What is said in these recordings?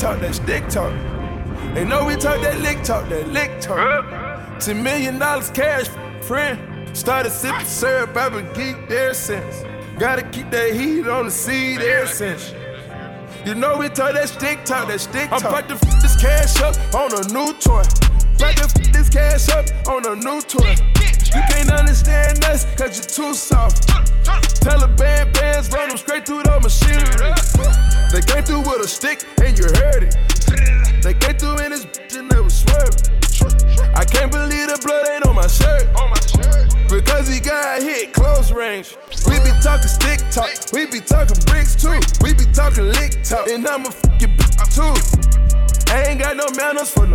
talk, that stick talk. They know we talk that lick talk, that lick talk. Ten million dollars cash, friend. Started sipping syrup, I've been geeked there since. Gotta keep that heat on the seed ever since. You know we talk that stick talk, that stick talk. I'm about to f this cash up on a new toy. About to f this cash up on a new toy. You can't understand us, cause you're too soft. Taliban bands run them straight through the machinery. They came through with a stick and you heard it. They came through in this bitch and they was swerving. I can't believe the blood ain't on my shirt. Because he got hit close range. We be talking stick talk, we be talking bricks too. We be talking lick talk, and I'ma fuck your bitch too. I ain't got no manners for no.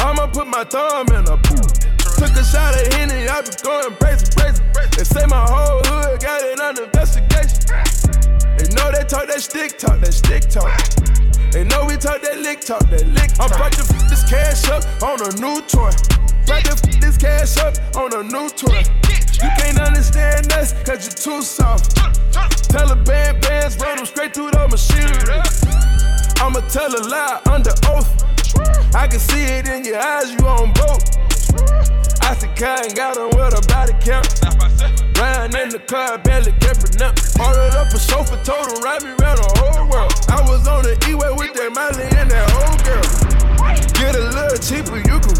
I'ma put my thumb in a pool. Took a shot at Henny, I be going crazy, crazy. They say my whole hood got it under investigation. They know they talk that stick talk, that stick talk. They know we talk that lick talk, that lick talk. I'm about to f this cash up on a new toy. About to f this cash up on a new toy. You can't understand us, cause you're too soft. Taliban bands run them straight through the machinery. I'ma tell a lie under oath. I can see it in your eyes, you on boat. I said, Cotton got him with a body count. Riding in the car, barely kept up. Ordered up a chauffeur, told him, ride me around the whole world. I was on the E-way with that Miley and that old girl. Get a little cheaper, you can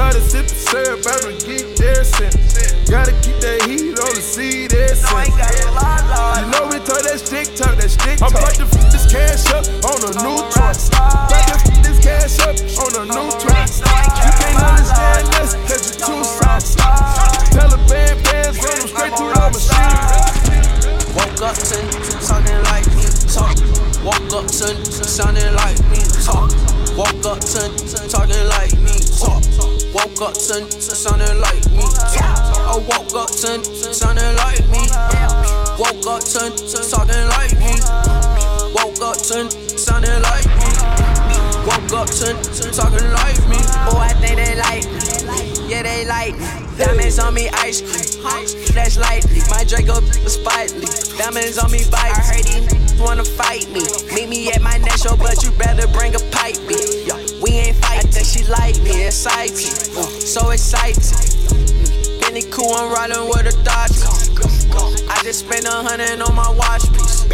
Started sipping syrup, I've been geeked there since. Gotta keep that heat on the seed there since. You know we talk that stick talk, that stick talk. I'm about to f this cash up on a new truck. About to f this cash up on a new truck. You can't understand this, cause you're too soft. Taliban bands run them straight through the machine. Woke up to talking like me, talk. Woke up to sounding like me, talk. Woke up to talking like me, talk. Woke up to sounding like me. I woke up to sounding like me. Woke up to talking like me. Woke up to sounding like me. Woke up to talking like me. Oh, I think they like me. Yeah, they like me. Diamonds on me, ice cream. Flashlight, my Draco spotly. Diamonds on me, bike. I heard niggas wanna fight me. Meet me at my next show, but you better bring a pipe, B. Ain't fighting. I think she like me, exciting. Ooh, uh, so excited. Mm. Penny cool, I'm riding with a Dodger. I just spent a hundred on my watch piece.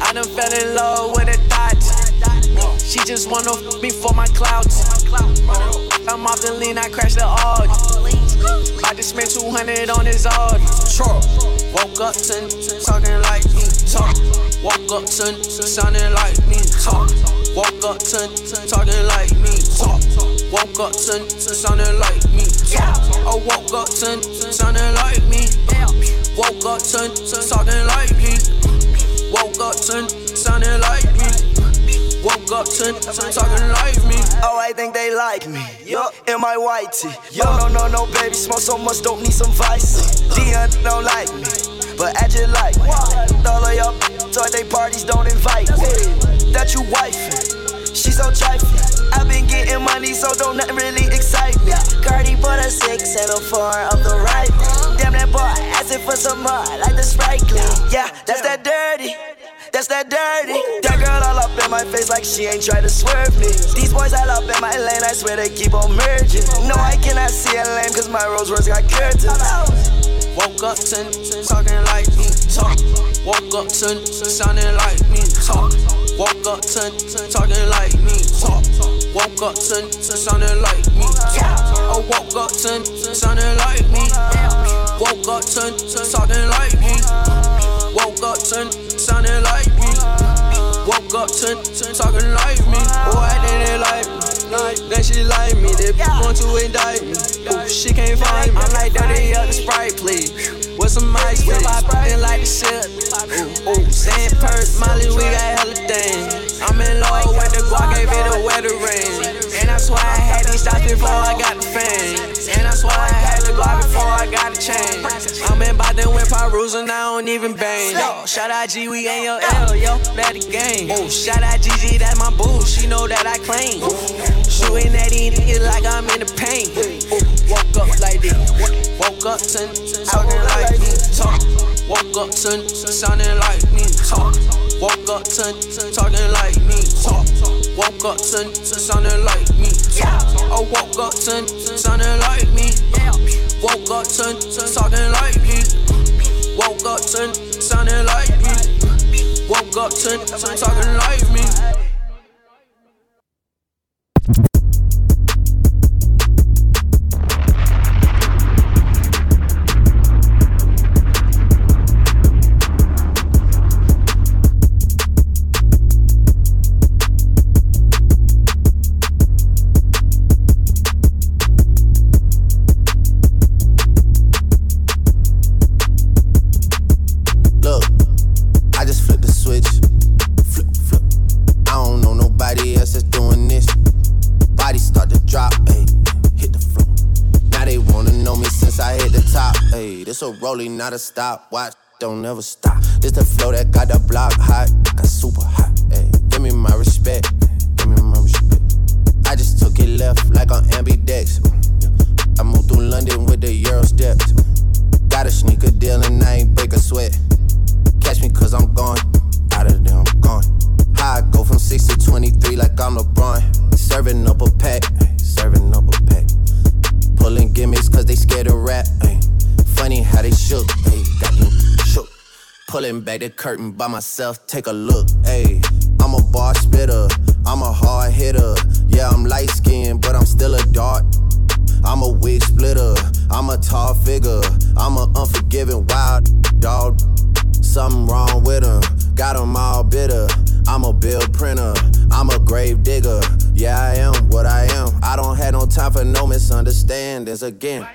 I done fell in love with a Dodger. She just wanna f me for my clouds. I'm off the lean, I crashed the Audi. I just spent 200 on his Audi. Woke up to talking like talk. Woke up to sounding like me, talk. Woke up to talking like me, talk. Woke up to sounding like me, talk. I woke up to sounding like me. Woke up to talking like me. Woke up to sounding like me. Woke up to talking like me. Oh, I think they like me. Yup, in my white tee. Yo, no, no, no, baby, smoke so much, don't need some vice. Dion don't like me, but I just like. All of y'all toy they parties don't invite. That you wifey, she so trifling. I've been getting money, so don't nothing really excite me. Cardi put a six and a four of the right. Damn that boy, asking for some more, like the Sprite clean. Yeah, that's that dirty. That's that dirty. That girl all up in my face like she ain't try to swerve me. These boys all up in my lane, I swear they keep on merging. No, I cannot see a lane cause my Rolls Royce got curtains. Woke up to talking like me, talk. Woke up to sounding like me, talk. Woke up to talking like me, talk. Woke up to sounding like me, talk. I woke up to sounding like me. Woke up to talking like me. Woke up to sounding like me. Woke up to talking like me. Oh, I didn't like me. Then she like me. They want to indict me. Ooh, she can't find me. I'm like, dirty up the sprite, please. With some ice, my brain like the shit. Ooh, ooh, sand purse, Molly, we got hella things. I'm in love with the guac, gave it a wedding ring. That's why I had these stops before I got the fame. And that's why I had the guac before I got the chain. I'm in by then with Pyros and I don't even bang. Yo, shout out G, we ain't your L, yo, that the game. Oh, shout out GG, that's my boo, she know that I claim. Shooting at it like I'm in the pain. Ooh, woke up like this, woke up to talking like this. Woke up to sounding like me. Talk. Woke up to talking like me. Talk. Woke up to sounding like me. Talk. I woke up to sounding like me. Yeah. Woke up to talking like me. Woke up to sounding like me. Woke up to talking like me. Rolling, not a stop. stopwatch. Don't ever stop. This the flow that got the block hot, got super hot. Hey, give me my respect, give me my respect. I just took it left like on ambidex. I moved through London with the Euro steps. Got a sneaker deal and I ain't break a sweat. Catch me cause I'm gone, out of there I'm gone. High go from 6 to 23 like I'm LeBron. Serving up a pack, serving up a pack. Pulling gimmicks cause they scared of rap. Ay funny how they shook, hey, got you shook. Pulling back the curtain by myself, take a look, hey. I'm a bar spitter, I'm a hard hitter. Yeah, I'm light skinned, but I'm still a dart. I'm a wig splitter, I'm a tall figure. I'm an unforgiving wild dog. Something wrong with him, got him all bitter. I'm a bill printer, I'm a grave digger. Yeah, I am what I am. I don't have no time for no misunderstandings again.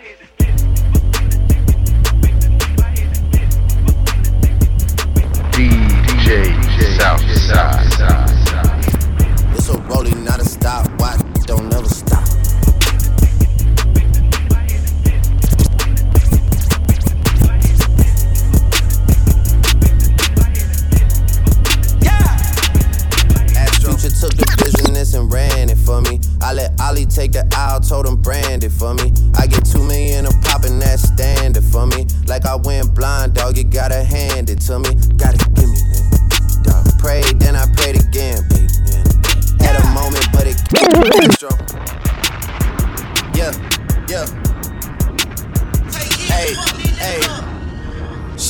DJ Southside. It's a rolling, not a stop. Watch, don't ever stop. Yeah. Future took the business and ran it for me. I let Ollie take the aisle, told him brand it for me. I get two million a pop and that's standard for me. Like I went blind, dog, you gotta hand it to me. Gotta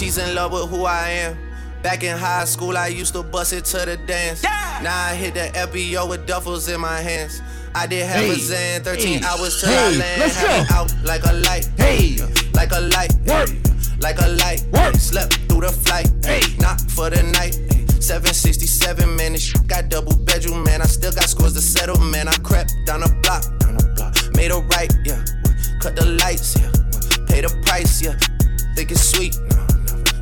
She's in love with who I am. Back in high school, I used to bust it to the dance. Now I hit the FBO with duffels in my hands. I did have hey, a Zan, 13 hey, hours till hey, I land. Let's go. out like a light, hey, like a light, Work. like a light. Work. Slept through the flight, hey, not for the night. 767, man, this shit got double bedroom, man. I still got scores to settle, man. I crept down a block, down a block. Made a right, yeah. Cut the lights, yeah. Pay the price, yeah. Think it's sweet,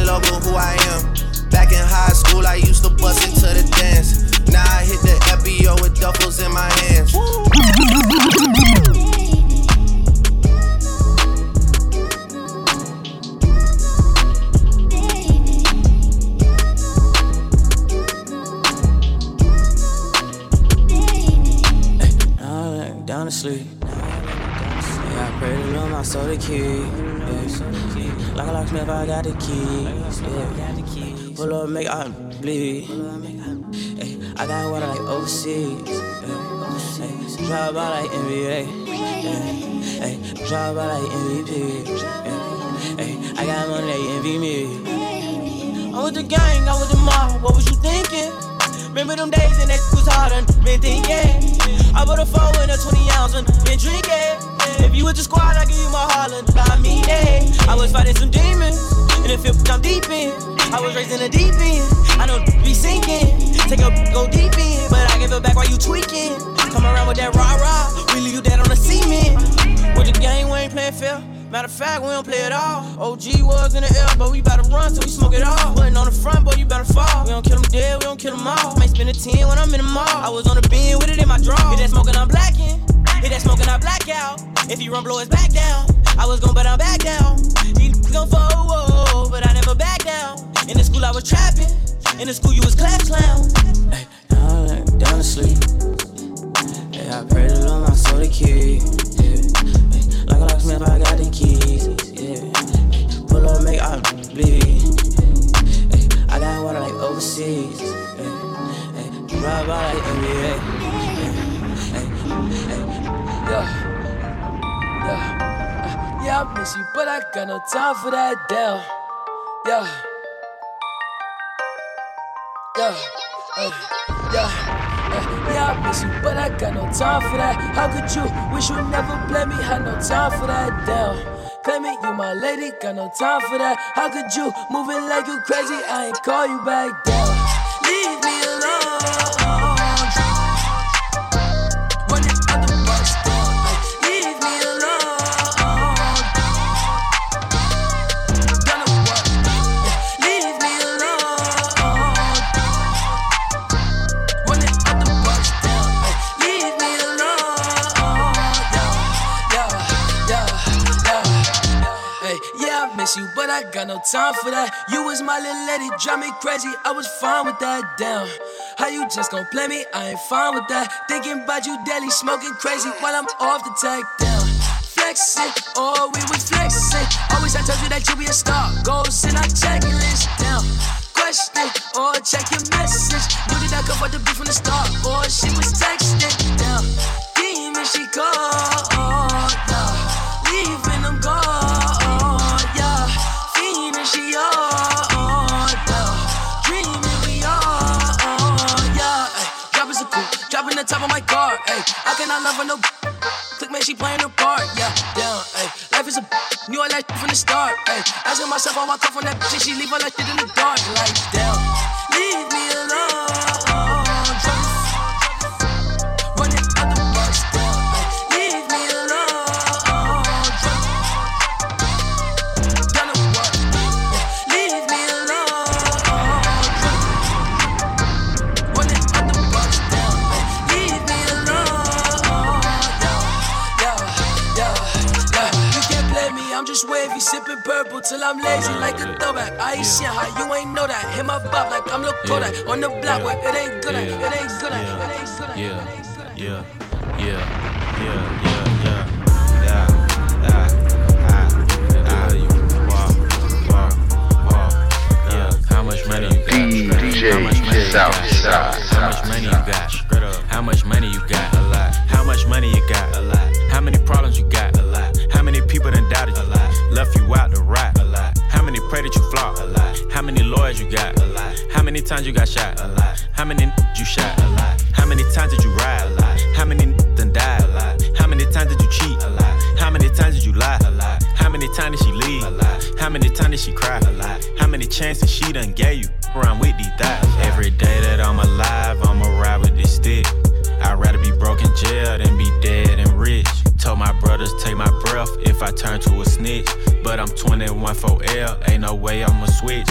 In love with who I am. Back in high school, I used to bust into the dance. Now I hit the FBO with duffels in my hands. down to sleep. Yeah, I pray to Lord, my soul the key. Yeah. Like a locksmith, I got the keys. Yeah. Pull up, make I bleed. Hey, I got water like overseas. Hey, drive by like NBA. Hey, drive by like MVP. Hey, I got money, they envy me. I'm with the gang, I'm with the mob. What was you thinking? Remember them days and that was hard and been thinking. I put a four in a 20 ounce and been drinking. If you with the squad, I give you my Harlan. I mean, yeah. I was fighting some demons. And it I'm deep in, I was raised in the deep end. I know be sinking. Take a go deep in, but I give it back while you tweaking. Come around with that rah rah, we leave you dead on the cement. With the game, we ain't playing fair. Matter of fact, we don't play at all. OG was in the air, but we bout to run till we smoke it all. Button on the front, boy, you better fall. We don't kill them dead, we don't kill them all. Might spend a 10 when I'm in the mall. I was on the bin with it in my draw. Hit that smoking, I'm blacking. Hit that smoking, I black out. If you run, blow his back down. I was gon' but I'm back down. These gon' fold, but I never back down. In the school, I was trapping. In the school, you was class clown. Hey, now I'm like down to sleep. Hey, I pray to Lord my soul to keep. Yeah. Like a locksmith, I got the keys. Yeah. Pull up, make I bleed. Hey, I got water like overseas. Drive by like NBA. Yeah. Yeah. Yeah, I miss you, but I got no time for that damn. Yeah. Yeah. Hey. Yeah. I miss you, but I got no time for that. How could you wish you never play me? Had no time for that, damn. Claim it, you my lady, got no time for that. How could you moving like you crazy? I ain't call you back down. Leave me alone. Got no time for that. You was my little lady, drive me crazy. I was fine with that. Damn, how you just gon' play me? I ain't fine with that. Thinking about you daily, smoking crazy while I'm off the tag. Down, flexing, oh we was flexing. Always I told you that you be a star. Goals in our checklist. Down. Question or oh, check your message. Knew that I could fuck the beat from the start, or she was texting. Down, demon she called. Yeah. Leaving them gone. She on. Yeah. Dreaming we on. Yeah, ay. drop is a cool, dropping the top of my car. Ay. I cannot love her no. Click man, she playing her part. Yeah, down. Ay. Life is a knew all that shit from the start. Ay. Asking myself how I come from that and she leave all that shit in the dark. Like down, leave me alone. Purple till I'm lazy like a throwback. I ain't shit how you ain't know that. Hit my bop like I'm Lil Kodak on the block where it ain't good at. It ain't good at. It ain't good at. Yeah, It ain't good at. yeah, yeah, yeah, yeah, yeah, yeah, yeah, ah, ah, you walk, walk, walk, yeah. How much money you got? DJ How much money you got? How much money you got? Straight up. How much money you got? A lot. How much money you got? A lot. How many problems you got? A lot. How many people done doubted you? A lot. Left you out to rot? A lot. How many pray that you flop? A lot. How many lawyers you got? A lot. How many times you got shot? A lot. How many you shot? A lot. How many times did you ride? A lot. How many done died? A lot. How many times did you cheat? A lot. How many times did you lie? A lot. How many times did she leave? A lot. How many times did she cry? A lot. How many chances she done gave you? Around with these thighs. Every day that I'm alive, I'ma ride with this stick. I'd rather be broke in jail than be dead and rich. Told my brothers take my breath if I turn to a snitch. But I'm 21 for L, ain't no way I'ma switch.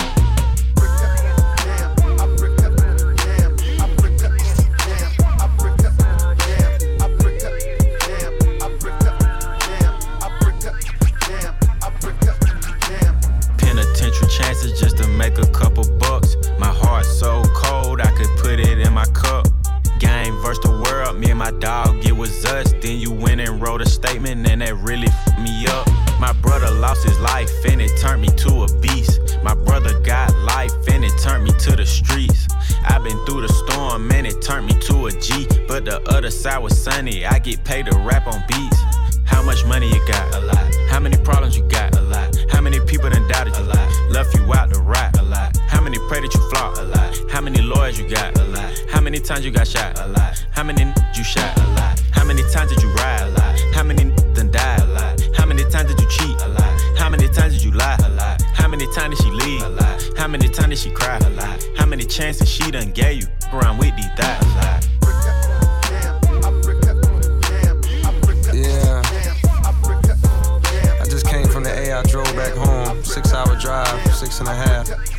Penitentiary chances just to make a couple bucks. World, me and my dog, it was us. Then you went and wrote a statement, and that really f me up. My brother lost his life, and it turned me to a beast. My brother got life, and it turned me to the streets. I've been through the storm, and it turned me to a G. But the other side was sunny, I get paid to rap on beats. How much money you got? A lot. How many problems you got? A lot. How many people done doubted you? A lot. Left you out to rot? A lot. Many pray that you flop? A lot. How many lawyers you got? A lot. How many times you got shot? A lot. How many you shot? A lot. How many times did you ride? A lot. How many done died? A lot. How many times did you cheat? A lot. How many times did you lie? A lot. How many times did she leave? A lot. How many times did she cry? A lot. How many chances she done gave you? Around with these thighs? A lot. Yeah. I just came from the A. I drove back home. Six hour drive, six and a half.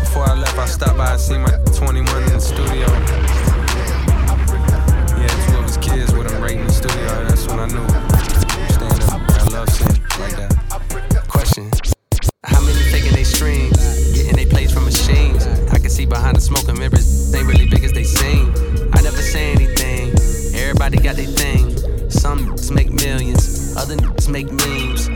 Before I left, I stopped by and see my 21 in the studio. Had two of his kids with him right in the studio. That's when I knew. Stand up. I love seeing like that. Question. How many faking they streams? Getting they plays from machines. I can see behind the smoke and mirrors. They really big as they seem. I never say anything. Everybody got their thing. Some make millions, other make memes.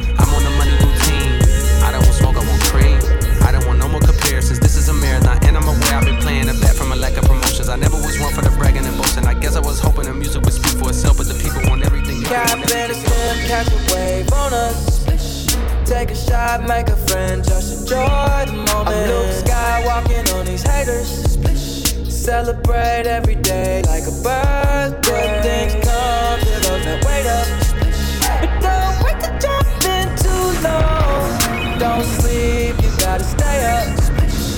I never was one for the bragging and boasting. I guess I was hoping the music would speak for itself, but the people want everything. Cap better stem, catch a wave on us. Take a shot, make a friend, just enjoy the moment. I'm Luke Skywalking on these haters. Celebrate every day like a birthday. Things come to those that wait up. But don't wait to jump in too long. Don't sleep, you gotta stay up.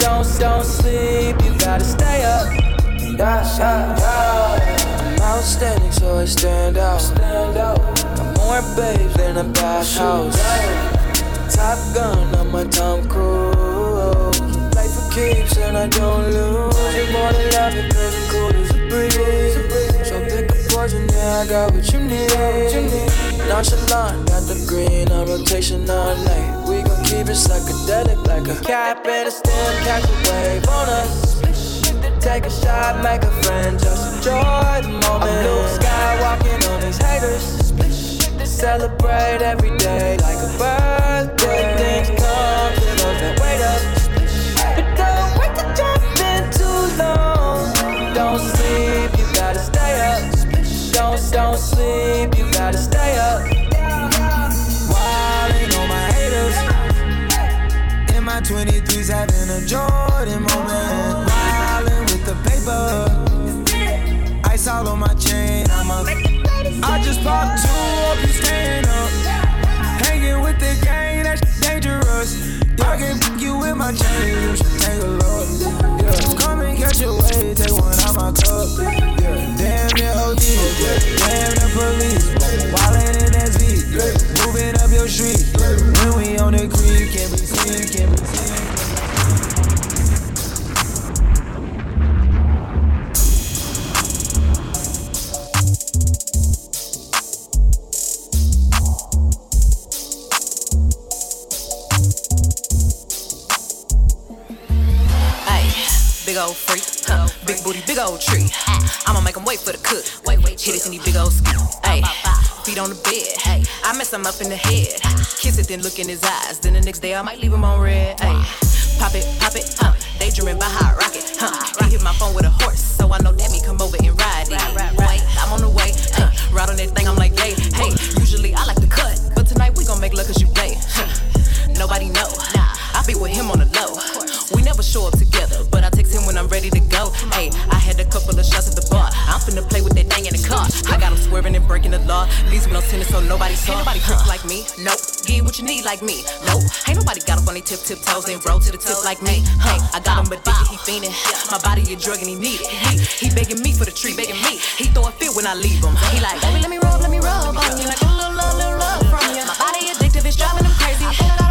Don't don't sleep, you gotta stay up. Yeah, yeah, yeah. I'm outstanding, so I stand out. Stand out. Got more babes than a bathhouse. Top gun, I'm Tom Cruise. Life for keeps and I don't lose. You more than love it, cause I'm cool as a breeze. So pick a poison, yeah, I got what you need. Nonchalant, got the green on rotation all night. We gon' keep it psychedelic like a cap and a stem, catch a wave on us. Take a shot, make a friend, just enjoy the moment. I'm Luke Skywalking on these haters. Celebrate every day like a birthday. Things come to those that wait up. But don't wait to jump in too long. Don't sleep, you gotta stay up. Don't, don't sleep, you gotta stay up. Wildin' on my haters. In my 23s, having a Jordan moment. Ice all on my chain, I'm a. I just popped two, hope you staying up. Hanging with the gang, that's dangerous. Y'all can fuck you with my chain, you should take a look. Yeah, come and catch a wave, take one out my cup. Yeah, damn the OD, yeah, damn the police. Wildin' in SV, yeah, moving up your street. When we on the creek, can't be seen, can't be seen. Big old freak. Huh. Big booty, big old tree. I'ma make him wait for the cook. Wait, wait, hit it in these big old ski. Hey, feet on the bed. Hey, I mess him up in the head. Kiss it, then look in his eyes. Then the next day I might leave him on red. Hey, pop it, pop it, huh. Daydreaming by hot rocket, huh. He hit my phone with a horse, so I know that me come over and ride it. Wait, I'm on the way, huh. Ride on that thing, I'm like, hey, hey. Usually I like to cut, but tonight we gon' make love cause you play. Huh. Nobody know. I be with him on the low. We never show up together, but I text him when I'm ready to go. Hey, I had a couple of shots at the bar. I'm finna play with that thing in the car. I got him swerving and breaking the law. Leaves me on tennis so nobody saw. Ain't nobody freak like me. Nope. Get what you need like me. Nope. Ain't nobody got up on their tip tip toes and roll to the tip like me. Hey, I got him addicted, he fiending. My body a drug and he need it. He, he begging me for the treat, begging me. He throw a fit when I leave him. He like, baby, let me rub, let me rub on you. Like a little love, little love from you. My body addictive, it's driving him crazy.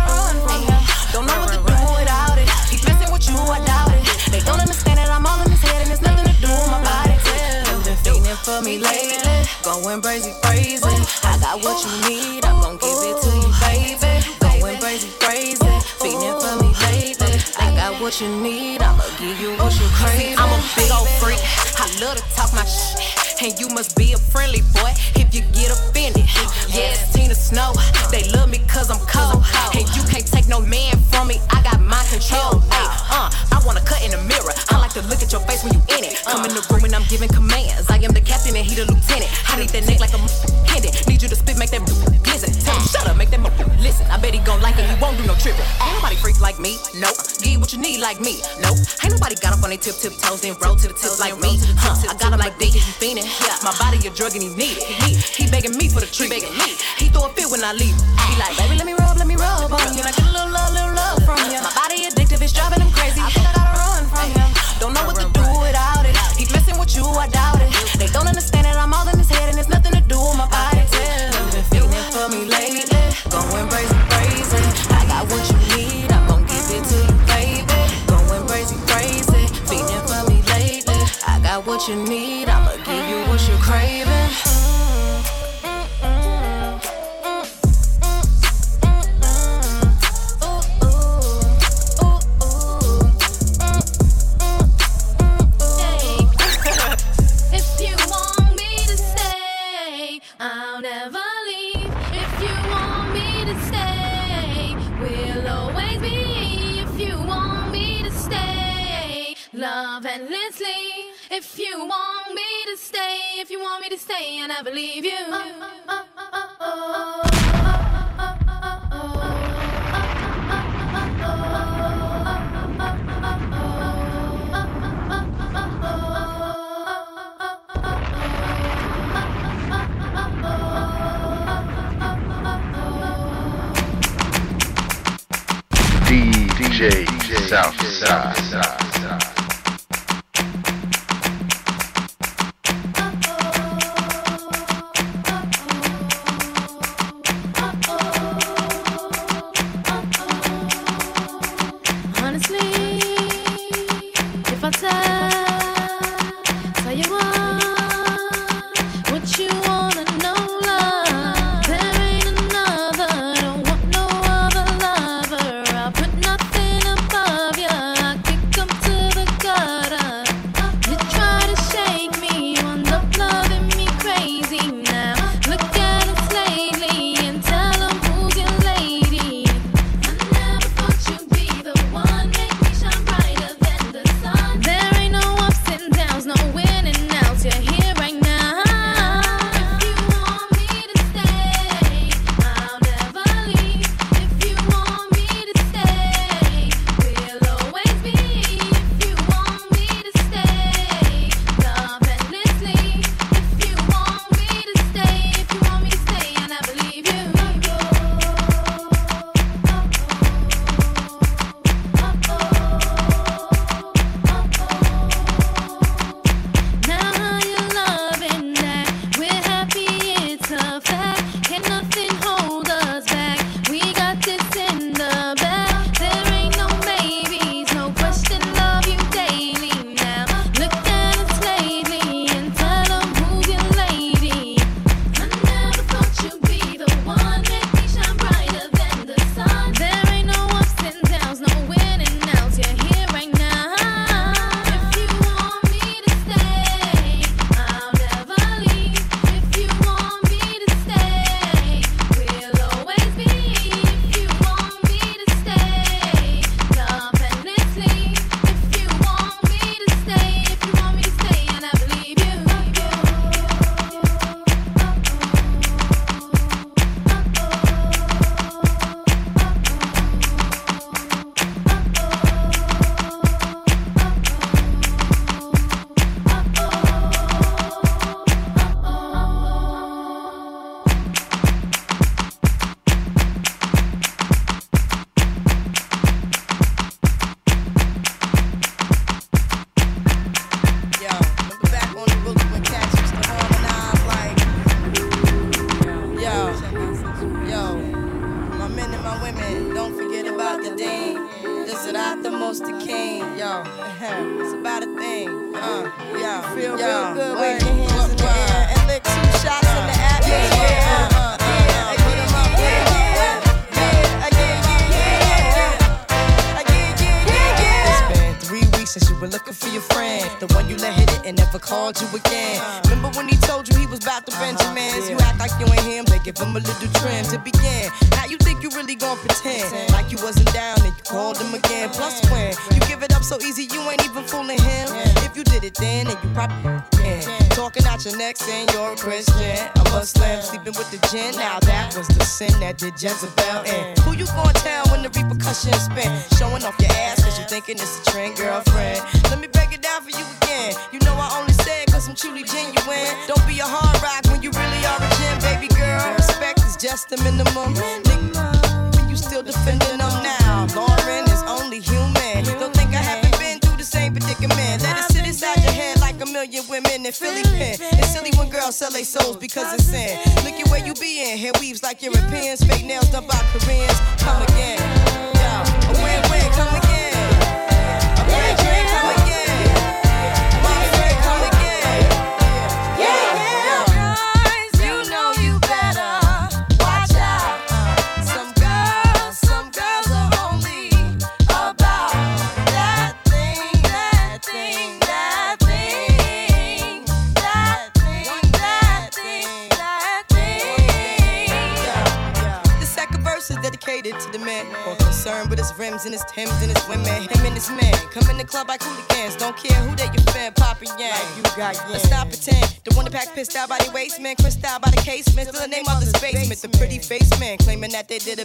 Going crazy, crazy. I got what you need, I'm gon' give it to you, baby. Going crazy, crazy, feeling for me lately. I got what you need, I'ma give you what you crave. I'm a big old freak, I love to talk my shit. And you must be a friendly boy if you get offended. Yeah, it's Tina Snow. They love me cause I'm cold. And you can't take no man from me. I got my control. Ay, uh, I wanna cut in the mirror. I like to look at your face when you in it. Come in the room and I'm giving commands. I am the captain and he the lieutenant. I need that neck like a pendant. Need you to spit, make that listen. Tell him shut up, make that listen. I bet he gon' like it, he won't do no tripping. Ain't nobody freak like me, nope. Get what you need like me, nope. Ain't nobody got up on their tip tip toes then roll to the tip like me. Huh, I got him like Dick, he it. My body a drug and he need it. He begging me for the treat. He throw a fit when I leave. He like, baby, let me rub, let me rub on you. And I get a little love, little love from you. My body addictive, it's driving him crazy. I think I gotta run from him. Don't know what to do without it. He messing with you, I doubt it. They don't understand that I'm all in his head and it's nothing to do with my body. Yeah, feeling for me lately, going crazy, crazy. I got what you need, I'm gonna give it to you, baby. Going crazy, crazy, feeling for me lately. I got what you need, I'm love endlessly. If you want me to stay, if you want me to stay, I never leave you. Oh, oh, oh, DJ Southside. Jets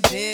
that they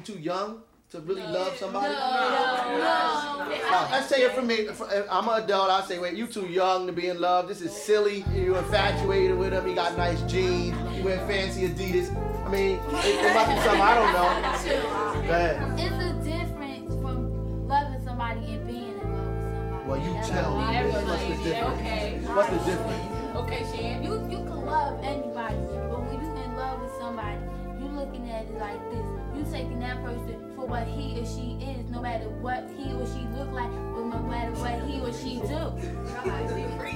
you think too young to really love somebody? Now, let's say it for me. Uh, I'm an adult. I say, wait, you too young to be in love. This is silly. You infatuated with him. He got nice jeans. He wear fancy Adidas. I mean, it, it must be something I don't know. Go ahead. It's a difference from loving somebody and being in love with somebody. Well, you tell me. What's the difference? Okay. What's the difference? Okay, Shan. You you can love anybody, but when you in love with somebody, you're looking at it like this. You taking that person for what he or she is, no matter what he or she look like, or no matter what he or she do.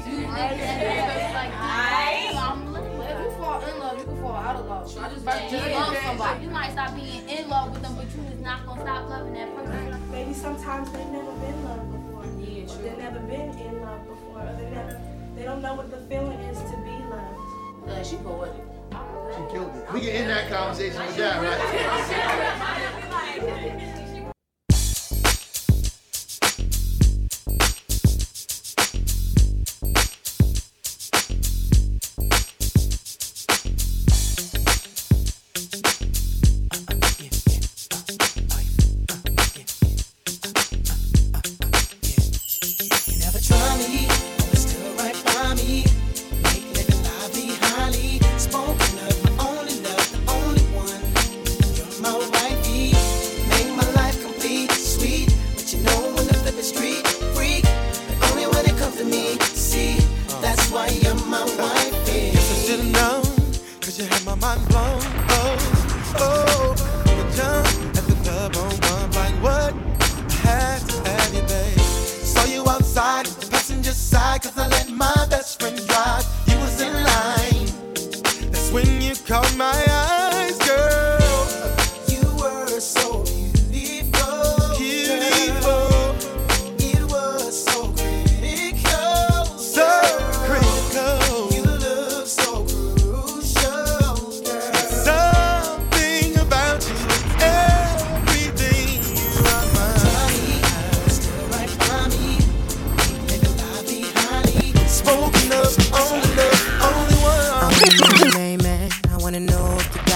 You looking at that person like this. I'm looking If you fall in love, you can fall out of love. I just But you love love somebody. You might stop being in love with them, but you is not gonna stop loving that person. Maybe sometimes they've never been loved before. Yeah, or they've never been in love before. Or they never they don't know what the feeling is to be loved. Uh, she poetic. She killed it. We can end that conversation with that, right?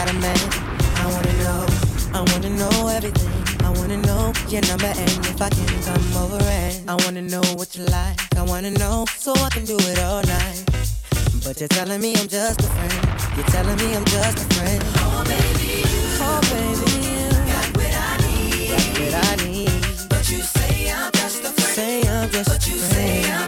a man. I wanna know, I wanna know everything. I wanna know your number and if I can come over and I wanna know what you like. I wanna know so I can do it all night. But you're telling me I'm just a friend. You're telling me I'm just a friend. Oh baby, oh baby, you got what I need. Got what I need. But you say I'm just a friend. Say I'm just But a you friend. say I'm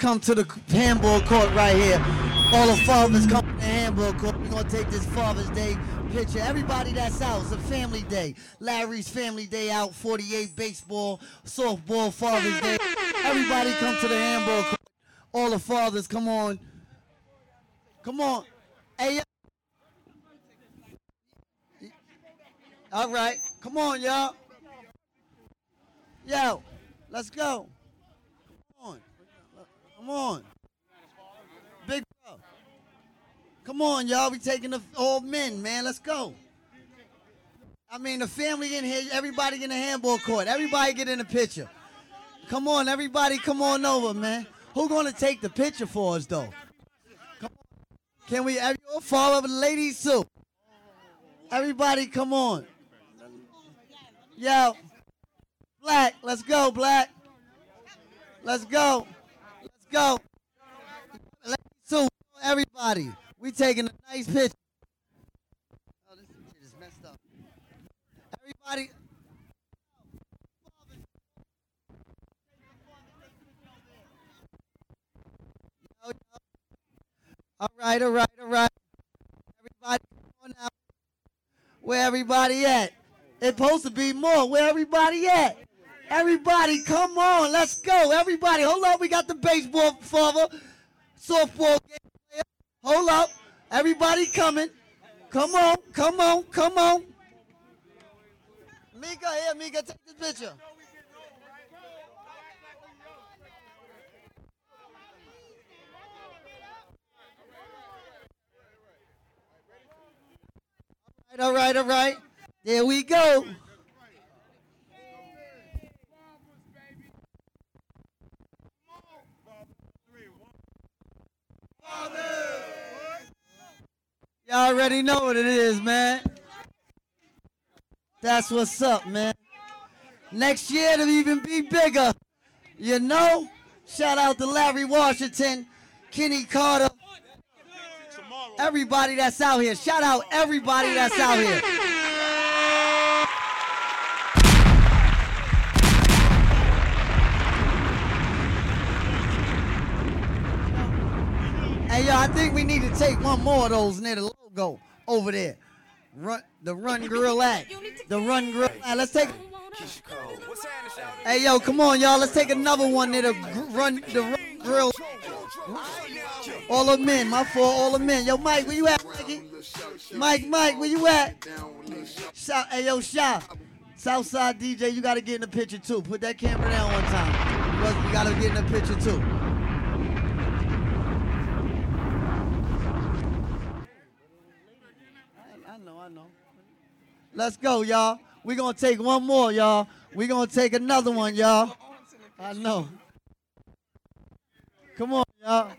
come to the handball court right here. All the fathers come to the handball court. We're gonna take this Father's Day picture. Everybody that's out, it's a family day. Larry's family day out, 48 baseball, softball, Father's Day. Everybody come to the handball court. All the fathers, come on. Come on. Hey. All right. Come on, y'all. Yo, let's go. Come on. Big bro. Come on, y'all. We taking the old men, man. Let's go. I mean, the family in here, everybody in the handball court. Everybody get in the picture. Come on, everybody, come on over, man. Who gonna take the picture for us, though? Can we have you follow ladies too? Everybody, come on. Yo, Black, let's go, Black. Let's go. Go. Too, everybody. We taking a nice picture. Oh, this shit is messed up. Everybody. All right, all right, all right. Everybody, on out. Where everybody at? It's supposed to be more. Where everybody at? Everybody, come on, let's go. Everybody, hold up. We got the baseball father, softball game. Hold up. Everybody coming. Come on, come on, come on. Mika, here, Mika, take this picture. All right, all right, all right. There we go. Y'all already know what it is, man. That's what's up, man. Next year it'll even be bigger. You know? Shout out to Larry Washington, Kenny Carter, everybody that's out here. Shout out everybody that's out here. Hey yo, I think we need to take one more of those near the logo over there. Run the Run Grill at the Run Grill. At. Let's take. Hey yo, come on y'all. Let's take another one near the gr- Run the Run Grill. All the men, my fault. All the men. Yo, Mike, where you at, Mikey? Mike, Mike, where you at? Shout, hey yo, Shy. Southside DJ, you gotta get in the picture too. Put that camera down one time. You gotta get in the picture too. I know, I know. Let's go, y'all. We're gonna take one more, y'all. We're gonna take another one, y'all. I know. Come on, y'all.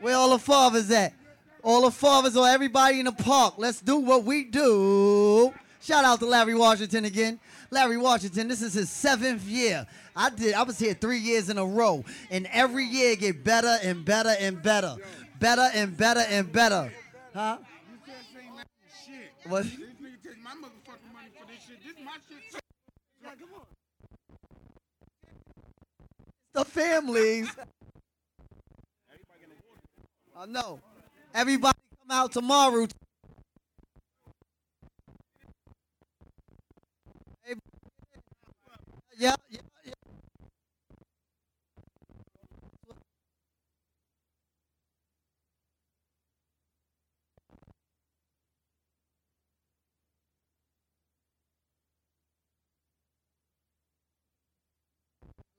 Where all the fathers at? All the fathers or everybody in the park. Let's do what we do. Shout out to Larry Washington again. Larry Washington, this is his seventh year. I did. I was here three years in a row, and every year get better and better and better, better and better and better. Huh? What? The families. I know. Everybody come out tomorrow. Yeah, yeah,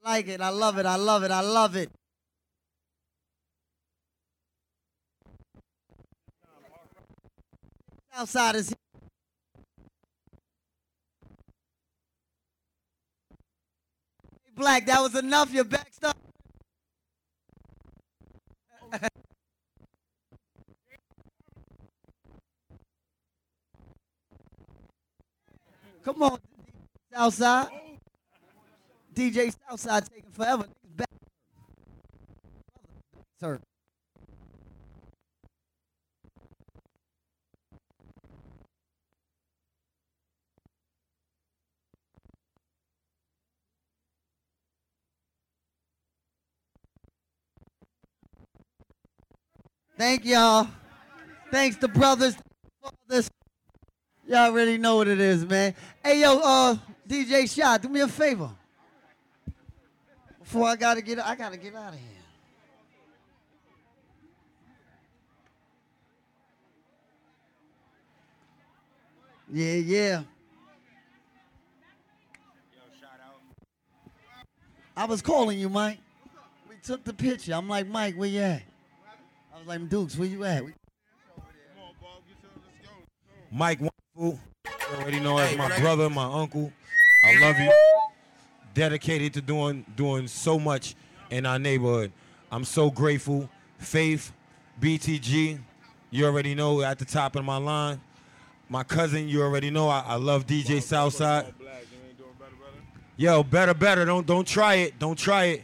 like it. I love it. I love it. I love it. Outside is here. Hey, Black, that was enough. You're backed up. Come on, Southside. DJ Southside taking forever. Niggas back. Sir. Thank y'all. Thanks to brothers, fathers. Y'all already know what it is, man. Hey, yo, uh, DJ Shot, do me a favor. Before I gotta get, I gotta get out of here. Yeah, yeah. I was calling you, Mike. We took the picture. I'm like, Mike, where you at? I was like, Dukes, where you at? We- Mike Wonderful. You already know as my brother, my uncle. I love you. Dedicated to doing doing so much in our neighborhood. I'm so grateful. Faith, BTG, you already know at the top of my line. My cousin, you already know I, I love DJ Southside. Yo, better, better. Don't don't try it. Don't try it.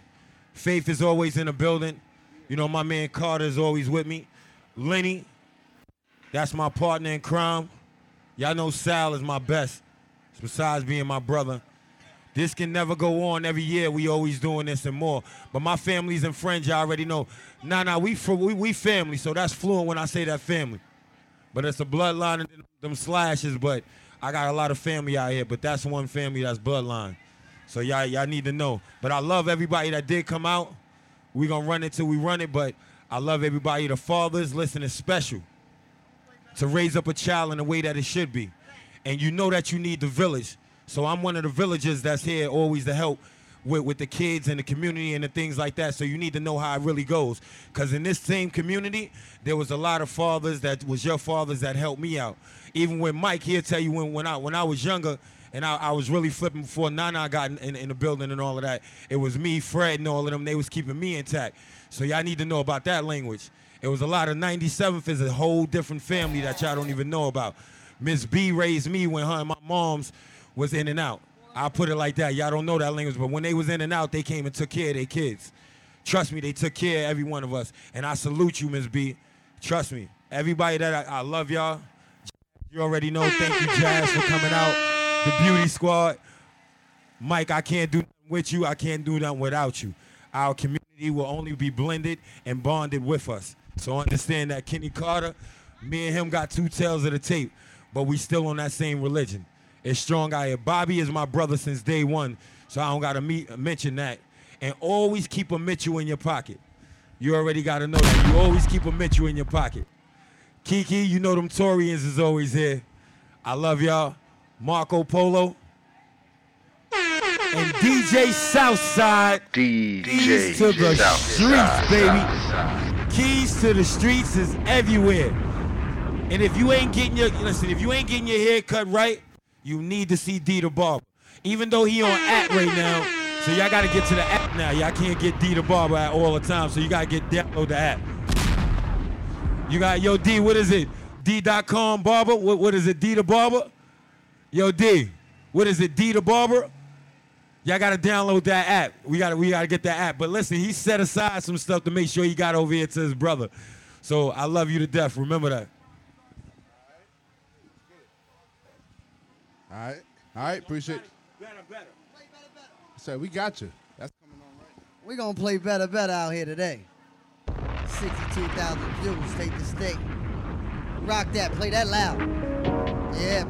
Faith is always in the building. You know, my man Carter is always with me. Lenny, that's my partner in crime. Y'all know Sal is my best, besides being my brother. This can never go on every year. We always doing this and more. But my families and friends, y'all already know. Nah, nah, we, we we family, so that's fluent when I say that family. But it's a bloodline and them slashes. But I got a lot of family out here. But that's one family that's bloodline. So y'all y'all need to know. But I love everybody that did come out. We gonna run it till we run it. But I love everybody. The fathers, listen, it's special to raise up a child in the way that it should be. And you know that you need the village. So I'm one of the villagers that's here always to help with, with the kids and the community and the things like that. So you need to know how it really goes. Because in this same community, there was a lot of fathers that was your fathers that helped me out. Even with Mike, he'll tell you when, when I when I was younger and I, I was really flipping before Nana got in, in, in the building and all of that. It was me, Fred, and all of them. They was keeping me intact. So y'all need to know about that language. It was a lot of 97th is a whole different family that y'all don't even know about. Miss B raised me when her and my moms was in and out. I'll put it like that. Y'all don't know that language, but when they was in and out, they came and took care of their kids. Trust me, they took care of every one of us. And I salute you, Miss B. Trust me. Everybody that I, I love y'all. You already know. Thank you, Jazz, for coming out. The Beauty Squad. Mike, I can't do nothing with you. I can't do nothing without you. Our community will only be blended and bonded with us. So understand that Kenny Carter, me and him got two tails of the tape, but we still on that same religion. It's strong out here. Bobby is my brother since day one, so I don't gotta meet, mention that. And always keep a Mitchell in your pocket. You already gotta know that. You always keep a Mitchell in your pocket. Kiki, you know them Torians is always here. I love y'all. Marco Polo. And DJ Southside. DJ Keys to the Southside. streets, baby. Keys to the streets is everywhere. And if you ain't getting your listen, if you ain't getting your hair cut right, you need to see D the Barber. Even though he on app right now, so y'all gotta get to the app now. Y'all can't get D the Barber at all the time, so you gotta get download the app. You got yo D, what is it? D.com barber? What, what is it? D the Barber? Yo D, what is it? D the Barber? Y'all gotta download that app. We gotta we gotta get that app. But listen, he set aside some stuff to make sure he got over here to his brother. So I love you to death. Remember that. All right. All right. Appreciate it. Better, better. Play better, better. So we got you. That's coming on right now. We're gonna play better, better out here today. 62,000 views, state to state. Rock that, play that loud. Yeah.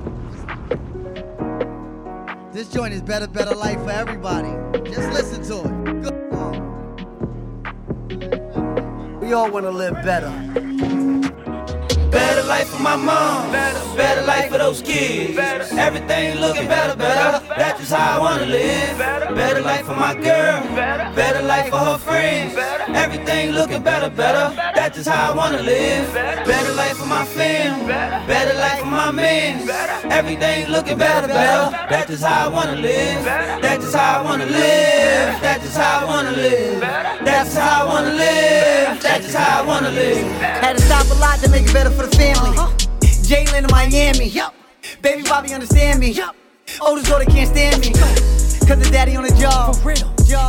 This joint is better, better life for everybody. Just listen to it. Good song. We all wanna live better. Better life for my mom. Better, life for those kids. Everything looking better, better. That's just how I wanna live. Better life for my girl. Better life for her friends. Everything looking better, better. That's just how I wanna live. Better life for my fam. Better life for my men. Everything looking better, better. That's just how I wanna live. That's just how I wanna live. That's just how I wanna live. That's how I wanna live. That's just how I wanna live. Had to stop a lot to make it better for the family. Jalen in Miami. Yep. Baby Bobby understand me. Yep. Oldest daughter can't stand me. Cause the daddy on the job.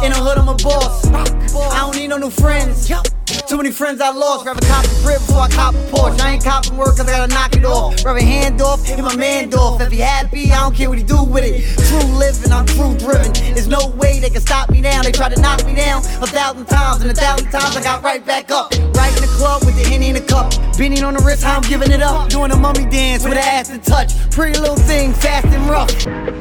In the hood, I'm a boss. I don't need no new friends. Too many friends I lost. Rather cop a crib before I cop a Porsche. I ain't copping work cause I gotta knock it off. Rather hand off, hit my man off. If he happy, I don't care what he do with it. True living, I'm true driven. There's no way they can stop me now. They try to knock me down a thousand times, and a thousand times I got right back up. Right in the club with the henny in the cup. Beanie on the wrist, how I'm giving it up. Doing a mummy dance with an ass to touch. Pretty little thing, fast and rough.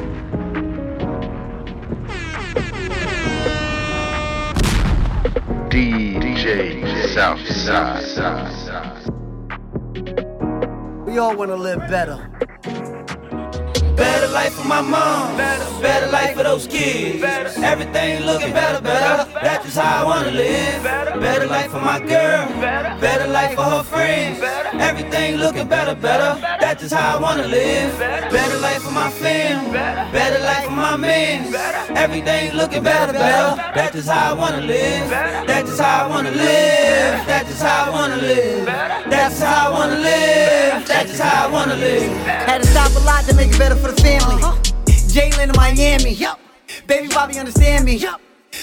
Southside. We all wanna live better. Better life for my mom, better, better life for those kids. Better. Everything looking better, better. That's just how I wanna live. Better life for my girl, better life for her friends. Everything looking better, better. That's just how I wanna live. Better life for my fam, better life for my men. Everything looking better, better. That's just how I wanna live. That's just how I wanna live. That's just how I wanna live. That's how I wanna live. That's just how I wanna live. Had to stop a lot to make it better for the family. Uh-huh. Jalen in Miami. Baby Bobby understand me.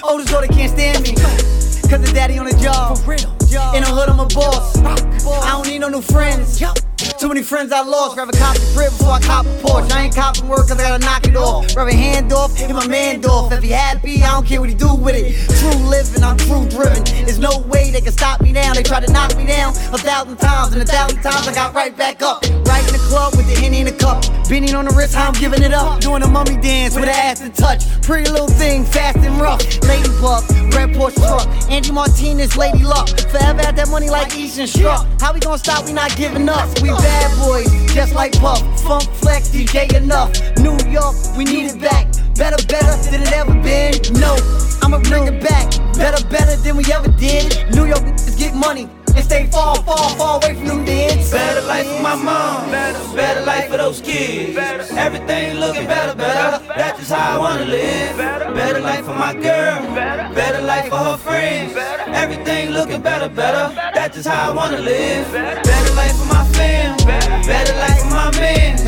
Oldest daughter can't stand me. Cause the daddy on the job. For real. In the hood, I'm a boss. I don't need no new friends. Too many friends I lost. Rather cop the crib before I cop a Porsche. I ain't copping work cause I gotta knock it off. Rather hand off, hit my man off. If he happy, I don't care what he do with it. True living, I'm true driven. There's no way they can stop me now. They try to knock me down a thousand times, and a thousand times I got right back up. Right in the club with the henny in the cup. Beanie on the wrist, how I'm giving it up. Doing a mummy dance with an ass to touch. Pretty little thing, fast and rough. Ladybug, red Porsche truck. Andy Martinez, Lady Luck. Forever had that money like Easton Struck. How we gonna stop? We not giving up. We bad boys, just like Puff. Funk Flex, DJ enough. New York, we need it back. Better, better than it ever been. No, I'ma bring it back. Better, better than we ever did. New York niggas get money and stay far, far, far away from them deeds. Better life for my mom, better, better life for those kids. Everything looking better, better. That's just how I wanna live. Better life for my girl, better life for her friends. Everything looking better, better. That's just how I wanna live. Better life for my fam, better life for my men.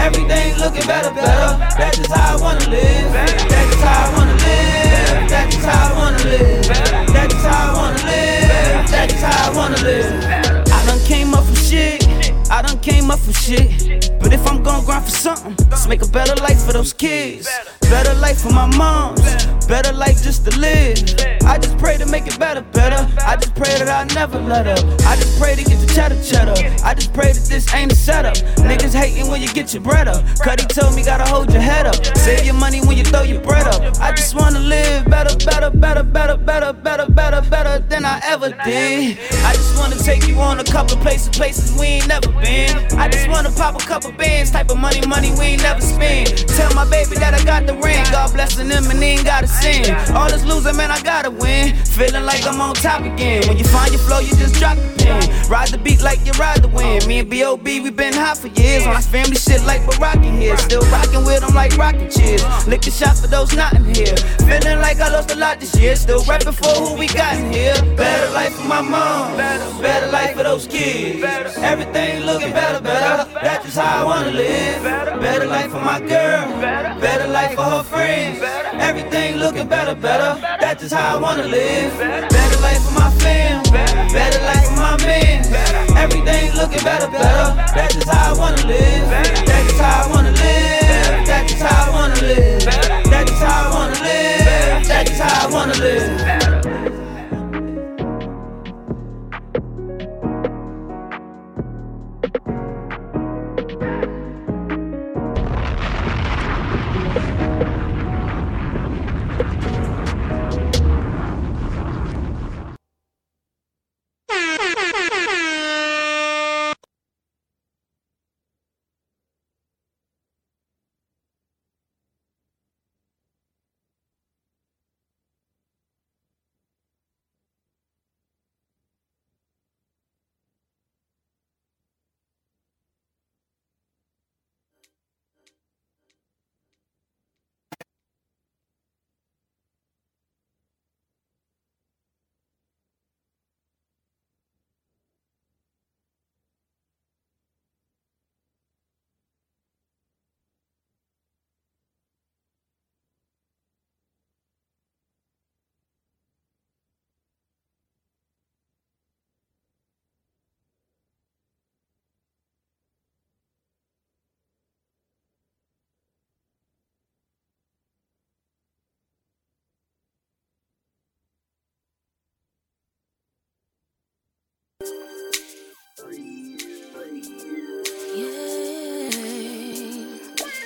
Everything looking better, better. That's just how I wanna live. That's just how I wanna live. That's just how I wanna live. That's just how I wanna live. How I wanna live. I done came up from shit. But if I'm gonna grind for something, let's make a better life for those kids. Better life for my moms. Better life just to live. I just pray to make it better, better. I just pray that I never let up. I just pray to get the cheddar cheddar. I just pray that this ain't a setup. Niggas hating when you get your bread up. Cuddy told me gotta hold your head up. Save your money when you throw your bread up. I just wanna live better, better, better, better, better, better, better, better than I ever did. I just wanna take you on a couple places, places we ain't never been. I just wanna pop a couple bands, type of money, money we ain't never spend. Tell my baby that I got the ring. God blessing them and he ain't gotta sin. All this losing, man, I gotta win. Feeling like I'm on top again. When you find your flow, you just drop the pin. Ride the beat like you ride the wind. Me and B.O.B. we been hot for years. Our family shit like we're rocking here. Still rocking with them like rocking cheers. Lick the shot for those not in here. Feeling like I lost a lot this year. Still rapping for who we got in here. Better life for my mom. Better, life for those kids. Everything looking better, better. That's just how I wanna live. Better life for my girl. Better life for her friends. Everything looking better, better. That's just how I wanna live. Better life for my fam. Better life for my men. Everything looking better, better. That's just how I wanna live. That's just how I wanna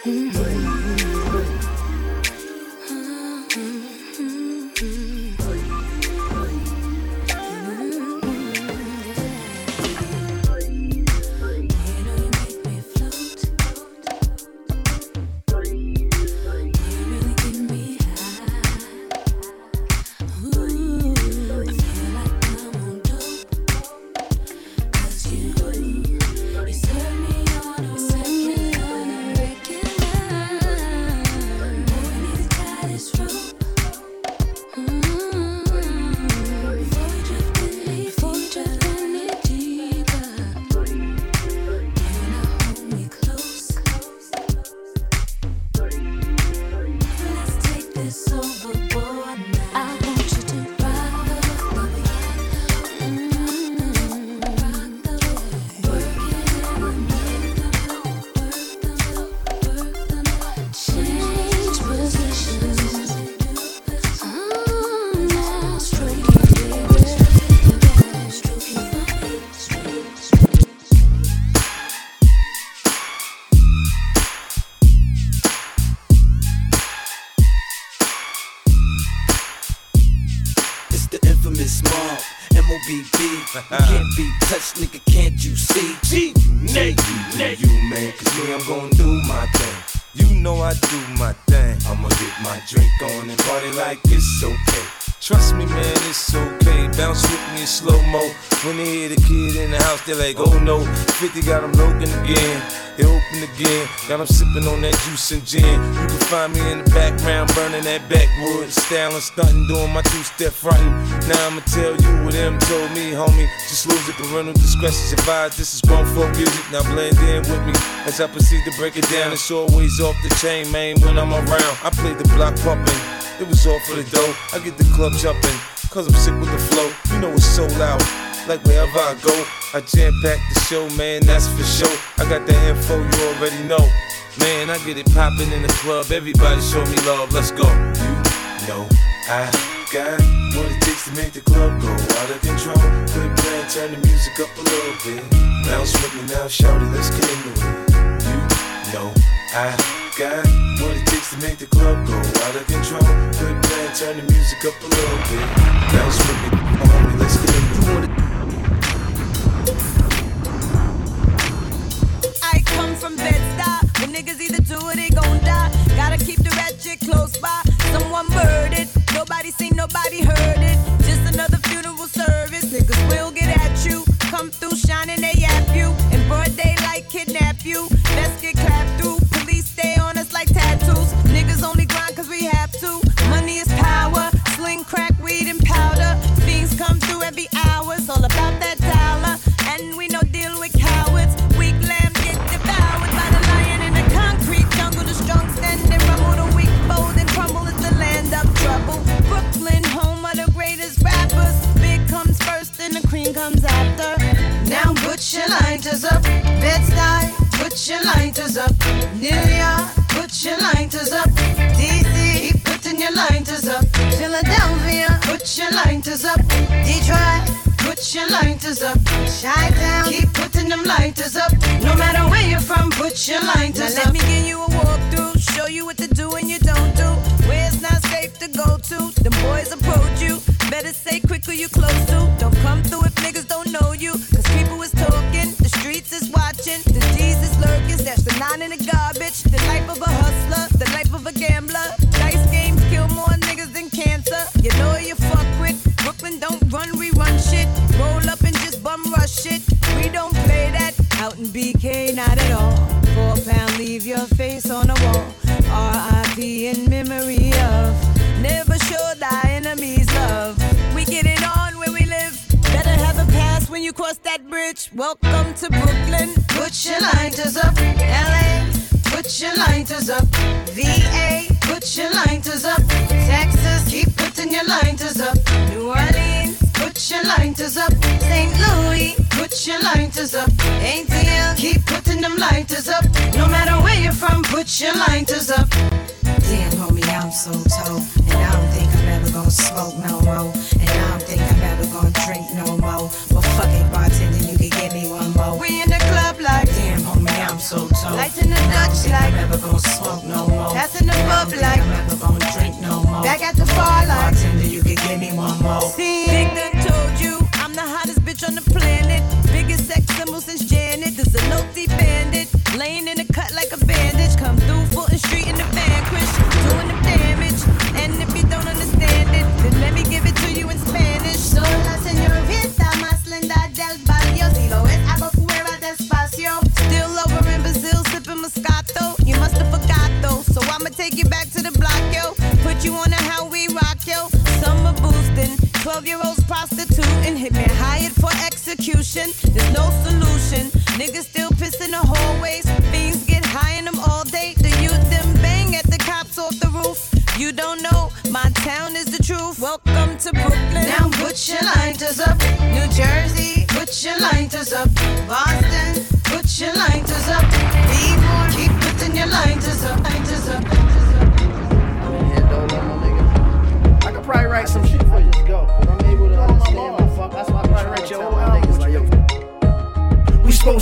Change and gin. You can find me in the background burning that backwood. Styling, stunting, doing my two step fronting. Now I'ma tell you what them told me, homie. Just lose it, parental discretion's advised. This is grown folk music. Now blend in with me as I proceed to break it down. It's always off the chain, man, when I'm around. I play the block pumping. It was all for the dough. I get the club jumping, cause I'm sick with the flow. You know it's so loud. Like wherever I go, I jam pack the show, man, that's for sure. I got the info you already know. Man, I get it poppin' in the club. Everybody show me love, let's go. You know I got what it takes to make the club go out of control. Quit playing, turn the music up a little bit. Bounce with me now, shout it, let's get into it. You know I got what it takes to make the club go out of control. Quit playing, turn the music up a little bit. Bounce with me, homie, let's get seen, nobody heard it. Lighters up. Chi-Town, keep putting them lighters up. No matter where you're from, put your lighters now up. Let me give you a walkthrough, show you what to do and you don't do. Where it's not safe to go to. Them boys approach you. Better say quick who you close to. Don't come through if niggas don't know you. BK, not at all. Four pound, leave your face on the wall. R.I.P. in memory of. Never show thy enemies love. We get it on where we live. Better have a pass when you cross that bridge. Welcome to Brooklyn. Put your lighters up. LA. Put your lighters up. VA. Put your lighters up. Texas. Keep putting your lighters up. New Orleans. Put your lighters up. St. Louis. Put your lighters up. ain't ATL. Uh, keep putting them lighters up. No matter where you're from, put your lighters up. Damn, homie, I'm so told. And I don't think I'm ever gonna smoke no more. And I don't think I'm ever gonna drink no more. But fuck it, bartender, you can give me one more. We in the club like Damn, homie, I'm so told. toe. Lights in the Dutch like I'm Never gonna smoke no more. Passing the bub like I'm never gonna drink no more. Back at the bar like Bartender, you can give me one more. See, 12 year olds prostituting. Hit me hired for execution. There's no solution. Niggas still piss in the hallways. Fiends get high in them all day. The youth them bang at the cops off the roof. You don't know, my town is the truth. Welcome to Brooklyn. Now put your lighters up. New Jersey, put your lighters up. Boston, put your lighters up.